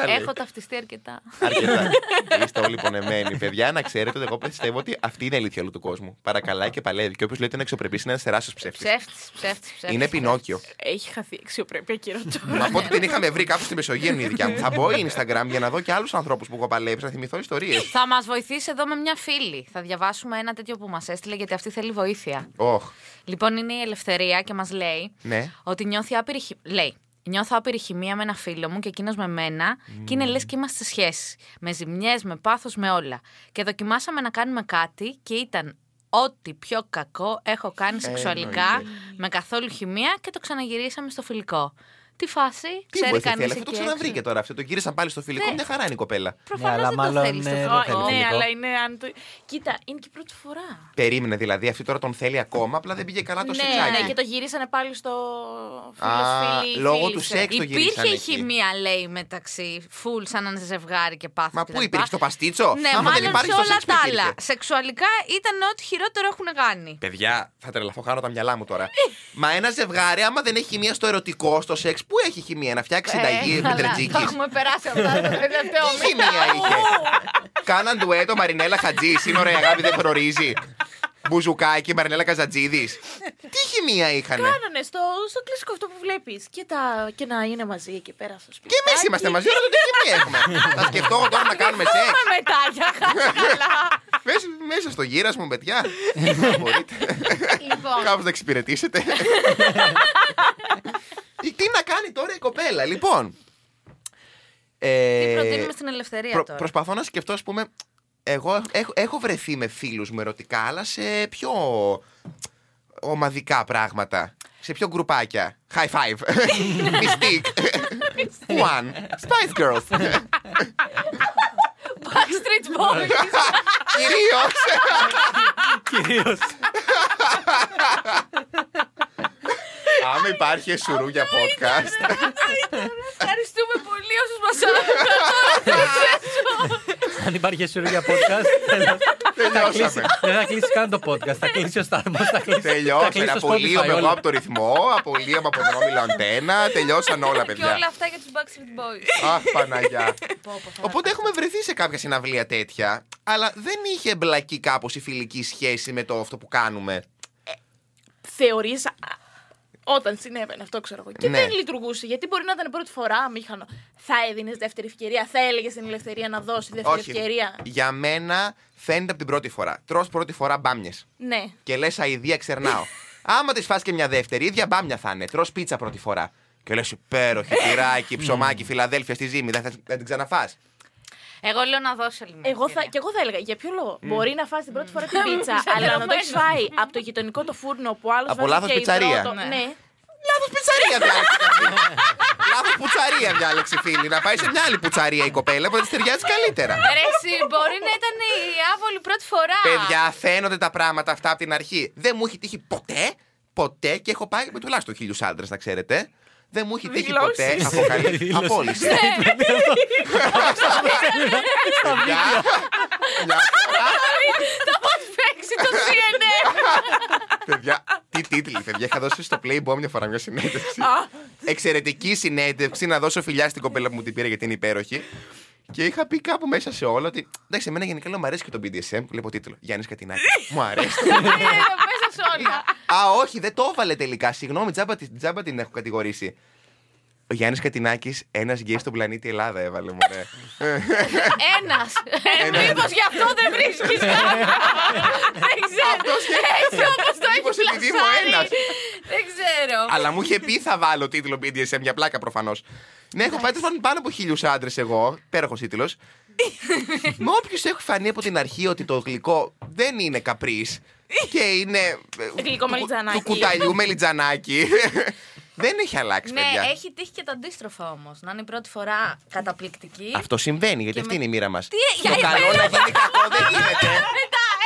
Ε, Έχω ταυτιστεί αρκετά. Αρκετά. Είστε όλοι πονεμένοι. Παιδιά, να ξέρετε ότι εγώ πιστεύω ότι αυτή είναι η αλήθεια όλου του κόσμου. Παρακαλάει και παλεύει. Και όποιος λέει ότι είναι αξιοπρεπής είναι ένας τεράστιο ψεύτης. Ψεύτης, ψεύτης, ψεύτης. Είναι Πινόκιο. Έχει χαθεί αξιοπρέπεια καιρό τώρα. Μα πότε την είχαμε βρει κάπου στη Μεσογείο είναι η δικιά μου. Θα μπω Instagram για να δω και άλλους ανθρώπους που έχω παλέψει, να θυμηθώ ιστορίες. Θα μας βοηθήσει εδώ με μια φίλη. Θα διαβάσουμε ένα τέτοιο που μας έστειλε γιατί αυτή θέλει βοήθεια. Όχ. Λοιπόν, είναι η Ελευθερία και μας λέει Ναι. ότι νιώθει άπειρη. χη- Λέει. Νιώθω άπειρη χημεία με ένα φίλο μου και εκείνος με μένα και είναι λες και είμαστε σε σχέση. Με ζημιές, με πάθος, με όλα. Και δοκιμάσαμε να κάνουμε κάτι και ήταν ό,τι πιο κακό έχω κάνει σεξουαλικά Εννοείται. με καθόλου χημεία και το ξαναγυρίσαμε στο φιλικό. Τι φάση, Τι ξέρει βοήθεια κανείς. θέλει, αυτό το ξαναβρήκε τώρα. Αυτό το γύρισαν πάλι στο φιλικό. Ναι. Μια χαρά είναι η κοπέλα. Προφανώ Ναι, αλλά δεν το μάλλον, θέλεις στο ε, δεν φιλικό. θέλει Ναι, φιλικό. αλλά είναι. Αν το... Κοίτα, είναι και η πρώτη φορά. Περίμενε δηλαδή, αυτή τώρα τον θέλει ακόμα, απλά δεν πήγε καλά το ναι, σεξάκι. ναι, και το γυρίσανε πάλι στο φίλο Α, φίλη. λόγω φίλη του σε. σεξ. το γυρίσανε Υπήρχε εκεί. χημεία, λέει, μεταξύ φουλ σαν ένα ζευγάρι και πάθο. Μα και πού τα υπήρχε, λοιπά. στο παστίτσο; Ναι, Άμα δεν μάλλον υπάρχει σε στο όλα σεξ, πού τα υπήρχε. άλλα. Σεξουαλικά ήταν ό,τι χειρότερο έχουν κάνει. Παιδιά, θα τρελαθώ, χάνω τα μυαλά μου τώρα. Μα ένα ζευγάρι, άμα δεν έχει χημεία στο ερωτικό, στο σεξ, πού έχει χημεία, να φτιάξει συνταγή Ε, καλά, πιτρετζίκη. Το έχουμε περάσει αυτά το τελευταίο Τι χημεία είχε; Κάναν ντουέτο Μαρινέλα Χατζή, σύνορα η αγάπη δεν γνωρίζει. Μπουζουκάκι, Μαρινέλα Καζατζίδης. Τι χημεία είχαν. Κάνανε στο, στο κλασικό αυτό που βλέπεις. Και, τα, και να είναι μαζί εκεί πέρα στο σπίτι. Και εμείς είμαστε μαζί, όλα το τι χημεία έχουμε. Θα σκεφτώ εγώ τώρα να κάνουμε σεξ. μετά για καλά. Μέσα, μέσα στο γύρα μου, παιδιά. Μπορείτε. Λοιπόν, Κάπως να εξυπηρετήσετε. Τι να κάνει τώρα η κοπέλα, λοιπόν. Ε, τι προτείνουμε στην ελευθερία προ- τώρα; προσπαθώ να σκεφτώ, ας πούμε. Εγώ έχω, έχω βρεθεί με φίλους μου ερωτικά, αλλά σε πιο ομαδικά πράγματα. Σε πιο γκρουπάκια. High five. Mystique. One. Spice Girls. Backstreet Boys. Κυρίως. Κυρίως. Άμα υπάρχει σουρού για podcast. Ευχαριστούμε πολύ όσους μας άκουσαν. Αν υπάρχει εσωτερικό για podcast, θέλω- θα κλείσει. Τελειώσαμε. Δεν θα κλείσει καν το podcast. Θα κλείσει ο Στάρμος. Θα κλείσει. θα Τελειώσαμε. κλείσει το Απολύομαι Spotify εγώ όλα. από το ρυθμό, απολύομαι από τον όμιλο αντένα. Τελειώσαν όλα, Και παιδιά. όλα αυτά για τους Backstreet Boys. Αχ, Παναγιά. Πω, πω, θα Οπότε έχουμε βρεθεί σε κάποια συναυλία τέτοια, αλλά δεν είχε εμπλακεί κάπως η φιλική σχέση με το αυτό που κάνουμε. Θεωρείς. Όταν συνέβαινε αυτό, ξέρω εγώ. Και Ναι. δεν λειτουργούσε. Γιατί μπορεί να ήταν πρώτη φορά, Μίχανο. Θα έδινες δεύτερη ευκαιρία. Θα έλεγες στην ελευθερία να δώσει δεύτερη Όχι. ευκαιρία. Για μένα φαίνεται από την πρώτη φορά. Τρως πρώτη φορά μπάμιες. Ναι. Και λες αηδία ξερνάω. Άμα τη φας και μια δεύτερη, ίδια μπάμια θα είναι. Τρως πίτσα πρώτη φορά. Και λες υπέροχη, τυράκι, ψωμάκι, Φιλαδέλφια στη ζύμη. Δεν θα, θα την ξαναφάς. Εγώ λέω να δώσω λίγο. Εγώ θα, και εγώ θα έλεγα για ποιο λόγο; Μπορεί να φας την πρώτη φορά την πίτσα, αλλά να το έχεις Ξεδεμένο. φάει από το γειτονικό το φούρνο που άλλος Από λάθος και πιτσαρία. υδρότο. Ναι. Ναι. Λάθος πιτσαρία διάλεξε αυτή. Λάθος πουτσαρία διάλεξε φίλη. Να πάει σε μια άλλη πουτσαρία η κοπέλα που θα της ταιριάζει καλύτερα. Ρε, εσύ, μπορεί να ήταν η άβολη πρώτη φορά. Παιδιά, φαίνονται τα πράγματα αυτά από την αρχή. Δεν μου έχει τύχει ποτέ, ποτέ και έχω πάει με τουλάχιστον χίλιους άντρες, να ξέρετε. Δεν μου έχει τύχει Δηλώσεις. ποτέ αποκαλύψει. Δήλωση. Απόλυση. Ναι. Παιδιά, μια Θα μα παίξει το CNN. Παιδιά, τι τίτλοι, παιδιά. Είχα δώσει στο Playboy μια φορά μια συνέντευξη. Εξαιρετική συνέντευξη να δώσω φιλιά στην κοπέλα που μου την πήρε γιατί είναι υπέροχη. Και είχα πει κάπου μέσα σε όλα ότι. Εντάξει, εμένα γενικά λέω μου αρέσει και το BDSM. Βλέπω τίτλο. Γιάννης Κατινάκη. μου αρέσει. Ε, Μέσα σε όλα. Α, όχι, δεν το έβαλε τελικά. Συγγνώμη, τζάμπα, τη- τζάμπα την έχω κατηγορήσει. Ο Γιάννης Κατινάκης, ένας γκέι στον πλανήτη Ελλάδα έβαλε, μωρέ. Ένας. Μήπως γι' αυτό δεν βρίσκεις Δεν ξέρω. Έτσι όπως το Μήπως έχει επειδή είμαι ο πλασάρει. ένας. Δεν ξέρω. Αλλά μου είχε πει θα βάλω τίτλο BDSM για πλάκα προφανώς. Ναι, έχω πάει τέλος πάντων πάνω από χίλιους άντρες εγώ. Υπέροχο τίτλος. Με όποιου έχω φανεί από την αρχή ότι το γλυκό δεν είναι καπρίς και είναι. ε, Γλυκό του- μελιτζανάκι. Του κουταλιού μελιτζανάκι. δεν έχει αλλάξει, Ναι, παιδιά. έχει τύχει και το αντίστροφο όμως. Να είναι η πρώτη φορά καταπληκτική. Αυτό συμβαίνει, γιατί Και αυτή με- είναι η μοίρα μας. Τι, για Το καλό υπέροχο. να γίνει κακό δεν γίνεται.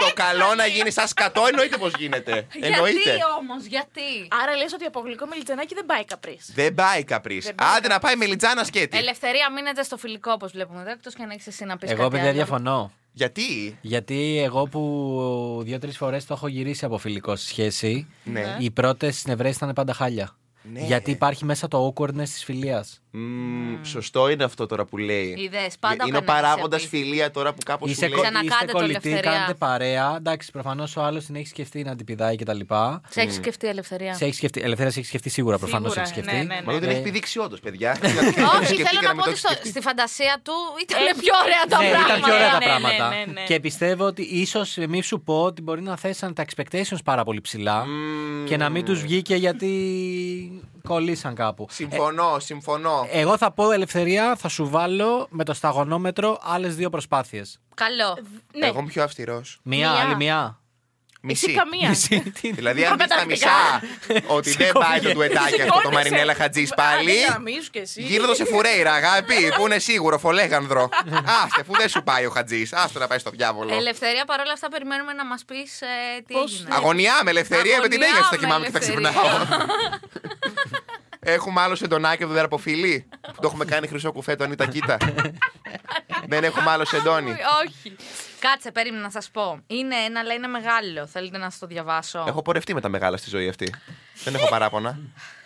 Το έτσι καλό να είναι. γίνει σαν σκατό εννοείται πως γίνεται. Γιατί Εννοείται. όμως, γιατί; Άρα λες ότι από γλυκό μελιτζανάκι δεν πάει καπρίς. Δεν πάει καπρίς. Δεν πάει Άντε να πάει με λιτζάνα σκέτη. Ελευθερία, μείνετε στο φιλικό όπως βλέπουμε εδώ, εκτός και αν έχεις εσύ να πεις Εγώ, παιδιά, διαφωνώ. Γιατί; Γιατί εγώ που δύο-τρεις φορές το έχω γυρίσει από φιλικό στη σχέση, Ναι. οι πρώτες συνευρέσει ήταν πάντα χάλια. Ναι. Γιατί υπάρχει μέσα το awkwardness της φιλίας. Μμμ, Σωστό είναι αυτό τώρα που λέει. Είδες, πάντα είναι ο ο κανένας παράγοντας επίσης. φιλία τώρα που κάπως σου Είστε, λέει. κο- Ξανακάντε είστε το κολλητοί, ελευθερία. κάνετε παρέα. Εντάξει, προφανώς ο άλλος την έχει σκεφτεί να την πηδάει κτλ. Σε έχει σκεφτεί ελευθερία. Σε έχει σκεφτεί, ελευθερία σε έχει σκεφτεί σίγουρα, προφανώς Σίγουρα, έχει σκεφτεί. ναι, ναι, ναι. Μα δεν Ε, έχει πηδήξει όντως, παιδιά. Όχι, θέλω να πω ότι στο- στη φαντασία του ήταν πιο ωραία τα ναι, πράγματα. ήταν πιο ωραία τα ναι, ναι, πράγματα. ναι, ναι. Και πιστεύω ότι ίσως μη σου πω ότι μπορεί να θέσαν τα expectations πάρα πολύ ψηλά και να μην τους βγήκε γιατί κολλήσαν κάπου. Συμφωνώ, συμφωνώ. Εγώ θα πω ελευθερία, θα σου βάλω με το σταγονόμετρο άλλες δύο προσπάθειες. Καλό. Ναι. Εγώ είμαι πιο αυστηρός. Μία, Μία. άλλη μία. Μισή. Εσύ καμία. Μισή, τι- Δηλαδή, αν δει τα Προκαταρκτικά. μισά ότι δεν πάει το ντουετάκι αυτό το Μαρινέλα Χατζής πάλι. Γραμμίζου κι εσύ. Γύρω το σε φουρέιρα, αγάπη, που είναι σίγουρο, φολέγανδρο. Άστε, αφού δεν σου πάει ο Χατζής. Άστο να πάει στο διάβολο. Ελευθερία, παρόλα αυτά, περιμένουμε να μας πεις τι Πώς- έγινε. Αγωνιά με ελευθερία, με την Αγωνιά έγνοια θα με κοιμάμαι και θα ελευθερία. ξυπνάω. Έχουμε άλλο σεντονάκι εδώ πέρα από φιλί. Που το έχουμε κάνει χρυσό κουφέτο, Ανίτα, κοίτα. Δεν έχουμε άλλο σεντόνι. Όχι. Κάτσε, περίμενα να σας πω. Είναι ένα, αλλά είναι μεγάλο. Θέλετε να σας το διαβάσω; Έχω πορευτεί με τα μεγάλα στη ζωή αυτή. Δεν έχω παράπονα.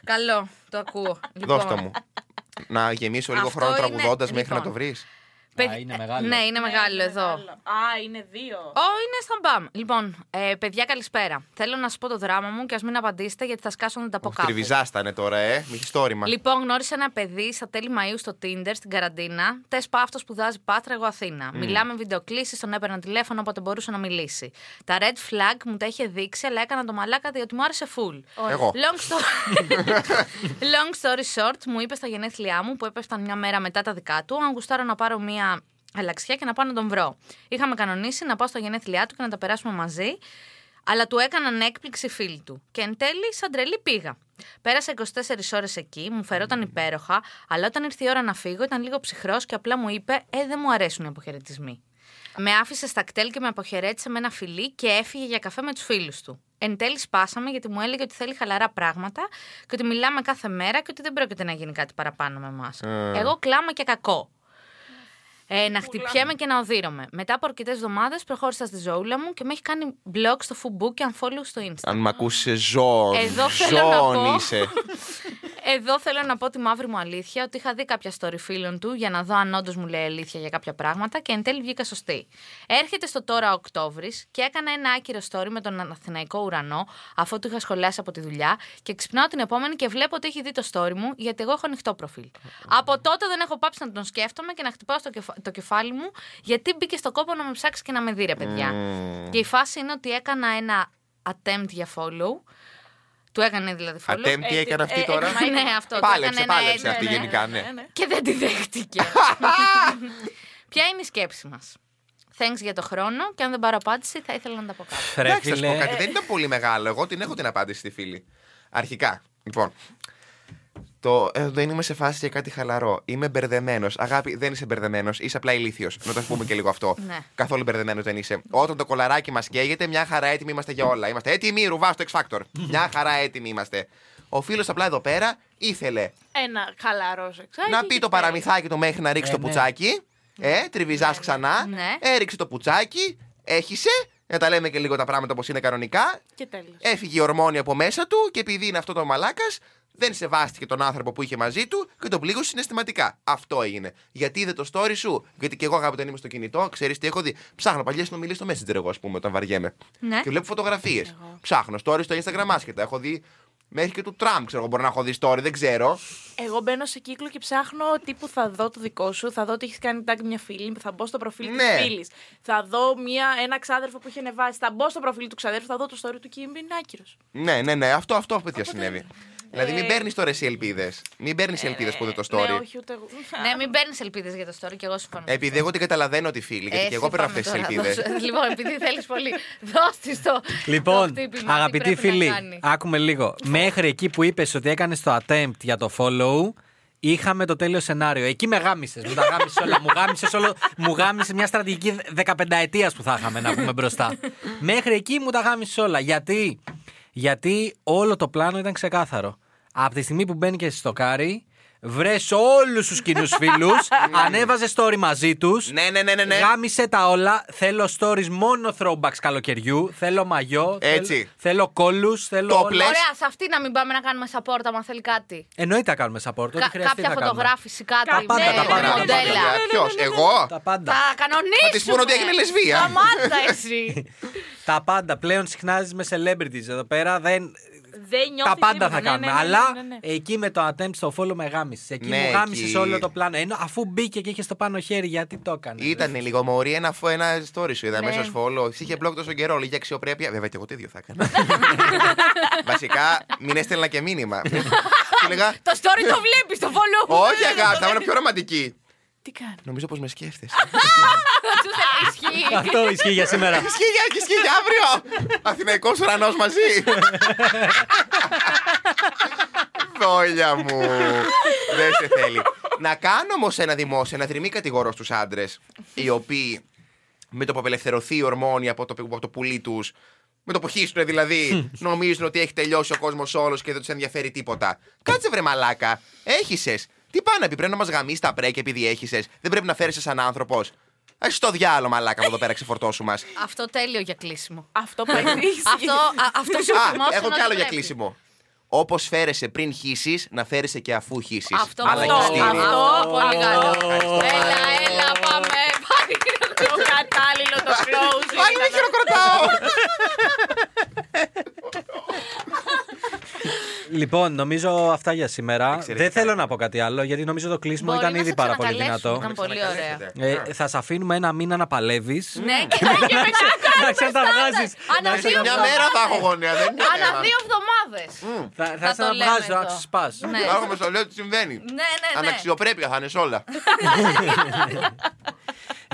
Καλό, το ακούω. Λοιπόν, Δώσ' το μου. Να γεμίσω λίγο Αυτό χρόνο είναι- τραγουδώντας μέχρι λοιπόν. να το βρεις. Παιδ- Α, είναι μεγάλο. Ναι, είναι μεγάλο εδώ. Α, είναι δύο. Ω, είναι στα μπαμ. Λοιπόν, ε, παιδιά, καλησπέρα. Θέλω να σας πω το δράμα μου και ας μην απαντήσετε γιατί θα σκάσω να τα πω κάπου. Τριβιζάστανε τώρα, ε. Μυθιστόρημα. Λοιπόν, γνώρισα ένα παιδί στα τέλη Μαΐου στο Tinder στην καραντίνα. Τες αυτός σπουδάζει Πάτρα, εγώ Αθήνα. Μιλάμε βιντεοκλήσεις, τον έπαιρνα τηλέφωνο όποτε μπορούσε να μιλήσει. Τα red flag μου τα είχε δείξει, αλλά έκανα το μαλάκα διότι μου άρεσε full. Εγώ. Long story... Long story short, μου είπε στα γενέθλιά μου που έπεφταν μια μέρα μετά τα δικά του, αν γουστάρω να πάρω μια αλλαξιά και να πάω να τον βρω. Είχαμε κανονίσει να πάω στα γενέθλιά του και να τα περάσουμε μαζί, αλλά του έκαναν έκπληξη φίλοι του. Και εν τέλει, σαν τρελή πήγα. Πέρασα 24 ώρες εκεί, μου φερόταν υπέροχα, αλλά όταν ήρθε η ώρα να φύγω ήταν λίγο ψυχρός και απλά μου είπε: Ε, δεν μου αρέσουν οι αποχαιρετισμοί. Με άφησε στα κτέλ και με αποχαιρέτησε με ένα φιλί και έφυγε για καφέ με τους φίλους του. Εν τέλει σπάσαμε γιατί μου έλεγε ότι θέλει χαλαρά πράγματα και ότι μιλάμε κάθε μέρα και ότι δεν πρόκειται να γίνει κάτι παραπάνω με εμάς. Εγώ κλάμα και κακό. Ε, να χτυπιέμαι και να οδύρωμαι. Μετά από αρκετές εβδομάδες προχώρησα στη ζωούλα μου και με έχει κάνει blog στο Facebook και unfollow στο Insta. Αν μ' ακούσεις ζών. Εδώ θέλω να Ζών πω. είσαι. Εδώ θέλω να πω τη μαύρη μου αλήθεια ότι είχα δει κάποια story φίλων του για να δω αν όντως μου λέει αλήθεια για κάποια πράγματα και εν τέλει βγήκα σωστή. Έρχεται στο τώρα Οκτώβρης και έκανα ένα άκυρο story με τον Αθηναϊκό ουρανό αφού του είχα σχολιάσει από τη δουλειά και ξυπνάω την επόμενη και βλέπω ότι έχει δει το story μου γιατί εγώ έχω ανοιχτό προφίλ. Από τότε δεν έχω πάψει να τον σκέφτομαι και να χτυπάω στο κεφα- το κεφάλι μου γιατί μπήκε στο κόπο να με ψάξει και να με δει, ρε παιδιά. Και η φάση είναι ότι έκανα ένα attempt για follow. Του έκανε δηλαδή follow. Attempt τι Ε, έκανε αυτή ε, τώρα; ε, ναι, αυτό. του Πάλεψε, έκανε ένα πάλεψε έτσι, αυτή ναι. γενικά, ναι. Και δεν τη δέχτηκε. Ποια είναι η σκέψη μας; Thanks για το χρόνο και αν δεν πάρω απάντηση θα ήθελα να τα πω κάτω. Ρε Εντάξει, θα σου πω φίλε, κάτι. Δεν ήταν πολύ μεγάλο. Εγώ την έχω την απάντηση στη φίλη. Αρχικά. Λοιπόν. Το, ε, δεν είμαι σε φάση για κάτι χαλαρό. Είμαι μπερδεμένος. Αγάπη, δεν είσαι μπερδεμένος. Είσαι απλά ηλίθιος. Να το πούμε και λίγο αυτό. Ναι. Καθόλου μπερδεμένος δεν είσαι. Όταν το κολαράκι μας καίγεται, μια χαρά έτοιμοι είμαστε για όλα. Είμαστε έτοιμοι, ρουβά στο X Factor. μια χαρά έτοιμοι είμαστε. Ο φίλος απλά εδώ πέρα ήθελε Ένα χαλαρό σεξάκι. να και πει το πέρα. παραμυθάκι του μέχρι να ρίξει Ε, το ναι. πουτσάκι. Ε, τριβιζάς ξανά. Ναι. Έριξε το πουτσάκι. Έχισε. Να τα λέμε και λίγο τα πράγματα όπως είναι κανονικά. Και τέλος. Έφυγε η ορμόνη από μέσα του και επειδή είναι αυτό το μαλάκας, δεν σεβάστηκε τον άνθρωπο που είχε μαζί του και τον πλήγωσε συναισθηματικά. Αυτό έγινε. Γιατί είδε το story σου; Γιατί και εγώ αγάπη όταν είμαι στο κινητό, ξέρεις τι έχω δει; Ψάχνω παλιές συνομιλίε στο Messenger, εγώ ας πούμε, όταν βαριέμαι. Ναι. Και βλέπω φωτογραφίες. Ψάχνω story στο Instagram άσχετα. Έχω δει μέχρι και του Τραμπ, ξέρω εγώ, μπορεί να έχω δει story, δεν ξέρω. Εγώ μπαίνω σε κύκλο και ψάχνω τύπου θα δω το δικό σου, θα δω ότι έχεις κάνει tag μια φίλη, θα μπω στο προφίλ Ναι. της φίλης. Θα δω μια, ένα ξάδερφο που είχε ανεβάσει, θα μπω στο προφίλ του ξαδέρφου, θα δω το story του και είναι άκυρος. Ναι, ναι, ναι, αυτό, αυτό παιδιά συνέβη. Δηλαδή, μην Ε, παίρνεις τώρα εσύ ελπίδες. Μην παίρνεις ελπίδες που δεν το story. Ναι, όχι ούτε εγώ. ναι, μην παίρνεις ελπίδες για το story και εγώ συμφωνώ. Επειδή εγώ την καταλαβαίνω τη φίλη, γιατί Ε, και εγώ παίρνω αυτές συμφωνώ τις τώρα. ελπίδες. Δώσε- Λοιπόν, επειδή θέλεις πολύ, δώσ' της το. το Λοιπόν, χτύπημα, τι αγαπητοί πρέπει να φίλοι, κάνει. άκουμε λίγο. Μέχρι εκεί που είπες ότι έκανες το attempt για το follow, είχαμε το τέλειο σενάριο. Εκεί με γάμισες. Μου τα γάμισες όλα. Μου γάμισες όλο. Μου γάμισες μια στρατηγική 15 ετία που θα είχαμε να πούμε μπροστά. Μέχρι εκεί μου τα γάμισες όλα. Γιατί, γιατί όλο το πλάνο ήταν ξεκάθαρο. Από τη στιγμή που μπαίνει και στο κάρι, βρες όλους τους κοινούς φίλους, ανέβαζες story μαζί τους. Ναι, ναι, ναι, ναι. ναι. Γάμισε τα όλα. Θέλω stories μόνο throwbacks καλοκαιριού. Θέλω μαγιό. Έτσι. Θέλω, θέλω κόλλους. Θέλω. Topless. όλα. Ωραία, σε αυτή να μην πάμε να κάνουμε support άμα θέλει κάτι. Εννοείται να κάνουμε support. Ό,τι Κα- χρειαστεί κάποια θα κάνουμε. φωτογράφηση, κάτι. Τα πάντα, με τα πάντα, τα μοντέλα. Ποιος, εγώ; Τα πάντα. Τα κανονίσουμε. Θα της πούνε ότι έγινε λεσβία. Σταμάτα εσύ. Τα πάντα. Πλέον συχνάζεις με celebrities εδώ πέρα. Δεν... Δεν Τα νιώθεις πάντα τίποτα. θα Ναι, κάνουμε. ναι, ναι, Αλλά ναι, ναι, ναι. εκεί με το attempt στο follow με γάμισε. Εκεί Ναι, μου γάμισε εκεί. όλο το πλάνο. Ενώ αφού μπήκε και είχε στο πάνω χέρι, γιατί το έκανε. Ήταν λίγο μωρή ένα, φο- ένα story σου. Είδα Ναι. μέσα στο follow. Εσύ είχε blog τόσο καιρό, λίγη αξιοπρέπεια. Βέβαια και εγώ το ίδιο θα έκανα. Βασικά, μην έστελνα και μήνυμα. Και λέγα, Το story το βλέπεις, το follow. Όχι, αγάπη, θα ήμουν πιο ρομαντική. Τι κάνει; Νομίζω πως με σκέφτεσαι. Του ισχύει. Αυτό ισχύει για σήμερα. Ισχύει για, ισχύει για αύριο! Αθηναϊκός ουρανός μαζί! Δόλια μου! Δεν σε θέλει. Να κάνω όμως ένα δημόσιο, ένα δρυμή κατηγορώ στους άντρες, οι οποίοι με το που απελευθερωθεί η ορμόνη από το, από το πουλί τους, με το που χύσουν δηλαδή, νομίζουν ότι έχει τελειώσει ο κόσμος όλος και δεν τους ενδιαφέρει τίποτα. Κάτσε βρε μαλάκα. Έχισε. Τι πάνε να πει, πρέπει να μας γαμίσει τα πρέκια επειδή έχισε. Δεν πρέπει να φέρεσαι σαν άνθρωπος. Έχει το διάλογο, μαλάκα μου εδώ πέρα ξεφορτώσου μας. Αυτό τέλειο για κλείσιμο. Αυτό πάει Αυτό, α, αυτό σου Α, θυμόσουν έχω ότι κι άλλο για πρέπει. κλείσιμο. Όπως φέρεσαι πριν χύσεις, να φέρεσαι και αφού χύσεις. Αυτό, Αλλά αυτό, και στήρι. αυτό, πολύ καλό. Ευχαριστώ. Έλα, έλα, πάμε. Πάρε Το κατάλληλο το closing. Πάλι με ήταν- χειροκροτάω! Λοιπόν, νομίζω αυτά για σήμερα. Εξαιρετικά. Δεν θέλω να πω κάτι άλλο, γιατί νομίζω το κλείσιμο Μπορεί ήταν να ήδη σε πάρα πολύ ξανακαλέσουν, δυνατό. ήταν πολύ ωραία. Ε, θα σε αφήνουμε ένα μήνα να παλεύεις. Ναι, και μετά Να ξέρει να τα βγάζει. Ανά Σε δύο μια μέρα θα έχω γόνια, δεν είναι Ανά θέμα. δύο εβδομάδες. Θα, Θα θα το σε λέμε βγάζω, να εδώ. ξεσπά. Ναι. Θα έρχομαι στο λέω τι συμβαίνει. Ναι, ναι, ναι. Αναξιοπρέπεια θα είναι σε όλα.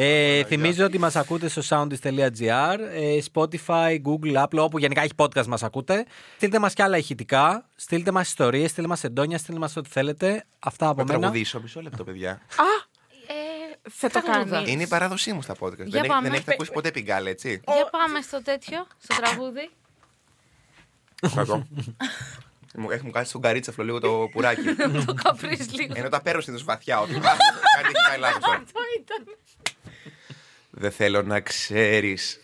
Ε, θυμίζω ότι μας ακούτε στο soundis.gr, ε, Spotify, Google, Apple, όπου γενικά έχει podcast μας ακούτε. Στείλτε μας κι άλλα ηχητικά, στείλτε μας ιστορίες, στείλτε μας εντόνια, στείλτε μας ό,τι θέλετε. Αυτά από Θα μένα. τραγουδήσω μισό λεπτό, παιδιά. Ε, Θα το τραγούδα. κάνεις. Είναι η παράδοσή μου στα podcast. Δεν, έχει- πάμε. δεν έχετε ακούσει ποτέ πιγκάλε, έτσι; Για πάμε στο τέτοιο, στο τραγούδι. Ευχαριστώ. Μου- Έχει μου κάτσει στον καρίτσαφλο λίγο το πουράκι. το καπρίς λίγο. Ενώ τα παίρνω συνήθως βαθιά. Ότι κάτι έχει πάει λάθος τώρα. Δεν θέλω να ξέρεις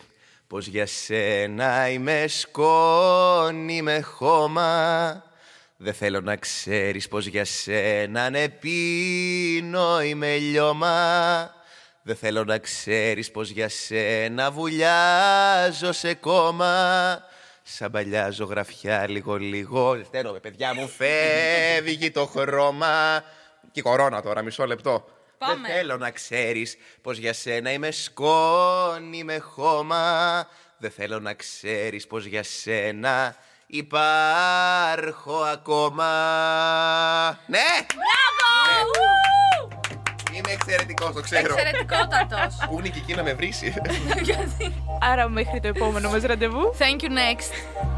πως για σένα είμαι σκόνη με χώμα. Δεν θέλω να ξέρεις πως για σένα ναι πίνω είμαι λιώμα. Δεν θέλω να ξέρεις πως για σένα βουλιάζω σε κόμμα. Σαν παλιά ζωγραφιά λίγο λίγο. Στέλνομαι παιδιά μου φεύγει το χρώμα. Και η κορώνα τώρα μισό λεπτό Πάμε. Δεν θέλω να ξέρεις πως για σένα είμαι σκόνη με χώμα Δεν θέλω να ξέρεις πως για σένα υπάρχω ακόμα Ναι! Μπράβο! Είμαι εξαιρετικός, το ξέρω Εξαιρετικότατος. Πού είναι και εκεί να με βρίσει Άρα μέχρι το επόμενο μας ραντεβού. Thank you next.